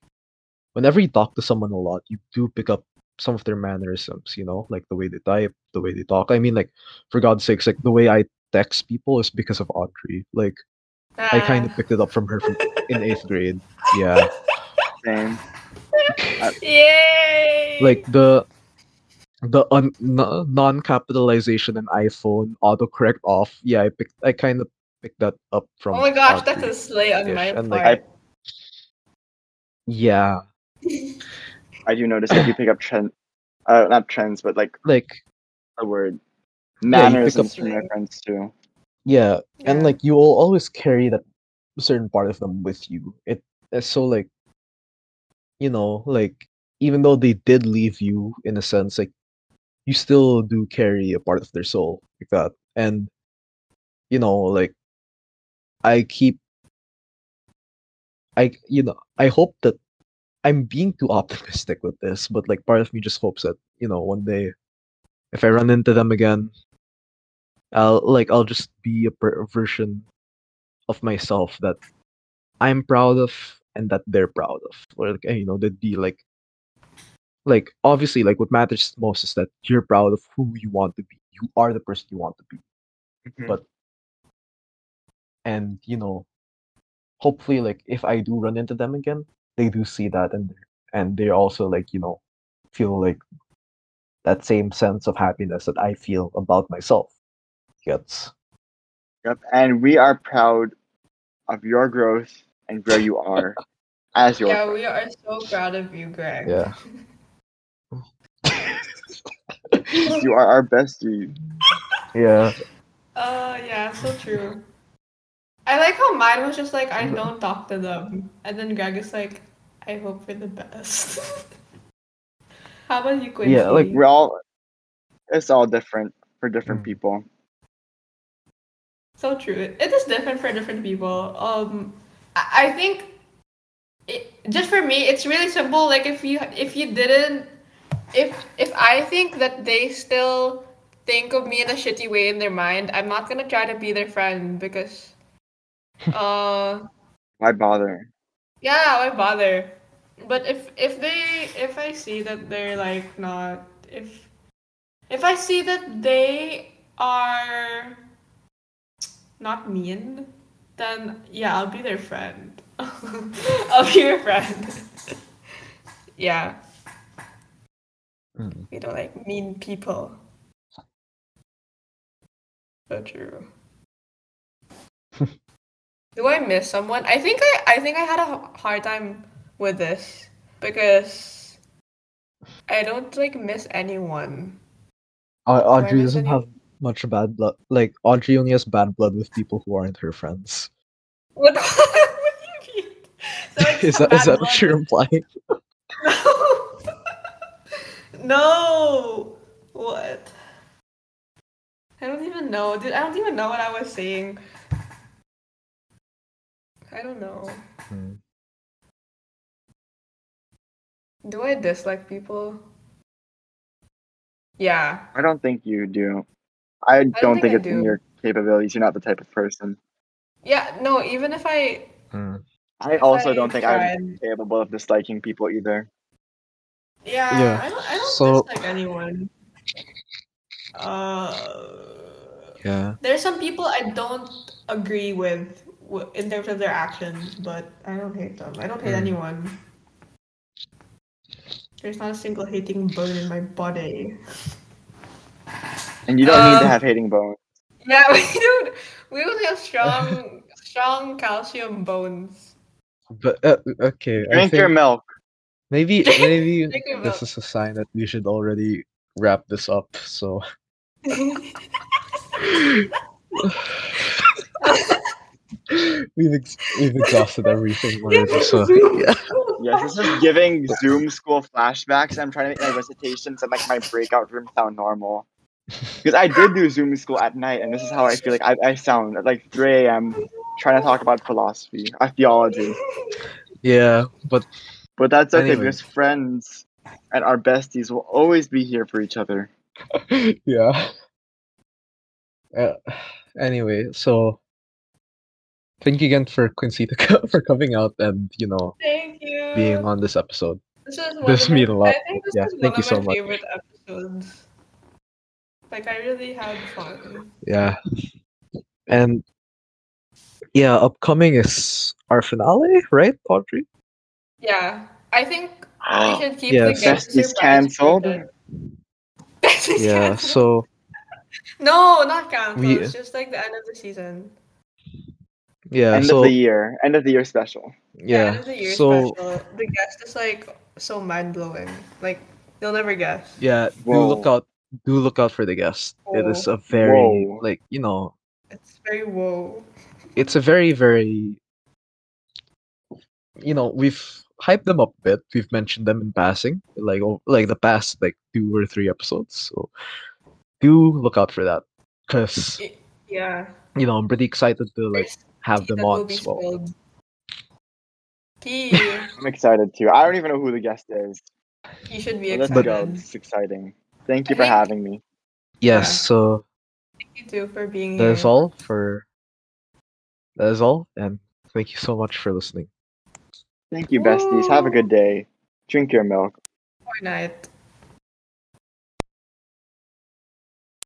whenever you talk to someone a lot you do pick up some of their mannerisms you know like the way they type the way they talk i mean like for god's sakes like the way i text people is because of audrey like i kind of Ah. picked it up from her from, in eighth grade yeah Same. Yay! like the the un, n- non-capitalization in iphone autocorrect off yeah i picked i kind of picked that up from oh my gosh, that's a slay on my and, like, part. yeah I do notice that you pick up trend, uh, not trends, but like like a word, Yeah, you pick mannerisms up- from your friends too. yeah and like you will always carry that certain part of them with you it is so like you know like even though they did leave you in a sense like you still do carry a part of their soul like that and you know like i keep i you know i hope that i'm being too optimistic with this but like part of me just hopes that you know one day if i run into them again I'll like I'll just be a per- version of myself that I'm proud of and that they're proud of. Or like you know, that'd be like like obviously like what matters most is that you're proud of who you want to be. You are the person you want to be. Mhm. But and you know, hopefully like if I do run into them again, they do see that and and they also like, you know, feel like that same sense of happiness that I feel about myself. Gets Yep. And we are proud of your growth and where you are as your yeah, friend. we are so proud of you, Greg. Yeah. You are our bestie. yeah. Uh, yeah, so true. I like how mine was just like, I don't talk to them. And then Greg is like, I hope for the best. how about you, Quincy? Yeah, like, We're all. It's all different for different Mm. people. So true. It is different for different people. Um, I I think, it, just for me, it's really simple. Like if you if you didn't, if if I think that they still think of me in a shitty way in their mind, I'm not gonna try to be their friend because, uh, Why bother? yeah, why bother? But if if they if I see that they're like not if If I see that they are not mean, then yeah, I'll be their friend. I'll be your friend. yeah, Mm. we don't like mean people. So true. Do I miss someone? I think I I think I had a hard time with this because I don't like miss anyone. Au- Audrey doesn't any- have much bad blood. Like Audrey only has bad blood with people who aren't her friends. What? The- what do you mean? So is that is that blood what you're implying? No. no. What? I don't even know. Dude, I don't even know what I was saying. I don't know. Hmm. Do I dislike people? Yeah. I don't think you do. I don't, think think, I it's in your capabilities. You're not the type of person. Yeah, no, even if I Hmm. I also I don't think tried- I'm capable of disliking people either. Yeah, Yeah, I don't, I don't so- dislike anyone. Uh, Yeah. there's some people I don't agree with w- in terms of their actions, but I don't hate them. I don't hate Mm. anyone. There's not a single hating bone in my body. And you don't need to Um, have hating bones. Yeah, we don't. We don't have strong, strong calcium bones. But uh, okay, Drink your milk. maybe maybe Drink this milk. is a sign that we should already wrap this up. So we've ex- we've exhausted everything already. So yeah. Yes, this is giving Zoom school flashbacks. I'm trying to make my recitations and like my breakout room sound normal. Because I did do Zoom school at night, and this is how I feel like I, I sound at like 3 a.m. trying to talk about philosophy, uh, theology. Yeah, but But that's okay Anyway. because friends and our besties will always be here for each other. yeah. Uh, anyway, so thank you again for Quincy to co- for coming out and you know Thank you. being on this episode. This is one This of my- mean a lot. I think this Yeah, is thank one you of my so much. favorite episodes. Like I really had fun. Yeah, and yeah, upcoming is our finale, right, Audrey? Yeah, I think we ah, should keep Yes. the guest Besties surprise cancelled? for the- Besties Yeah. So no, not canceled. We- It's just like the end of the season. Yeah, End so of the year, end of the year special. Yeah, end yeah, of the year so special. The guest is like so mind blowing. Like you'll never guess. yeah, do look out. Do look out for the guest. It is a very Whoa. like you know, It's very whoa. it's a very very. You know, we've hyped them up a bit. We've mentioned them in passing, like o- like the past like two or three episodes. So do look out for that, because Yeah. you know I'm pretty excited to like There's have tea them that on be well. I'm excited too. I don't even know who the guest is. you should be But let's excited. go. This is exciting. Thank you I for think- having me. Yes, Yeah. so Thank you too for being that is here. That's all for that is all, and thank you so much for listening. Thank you, besties. Have a good day. Drink your milk. Good night.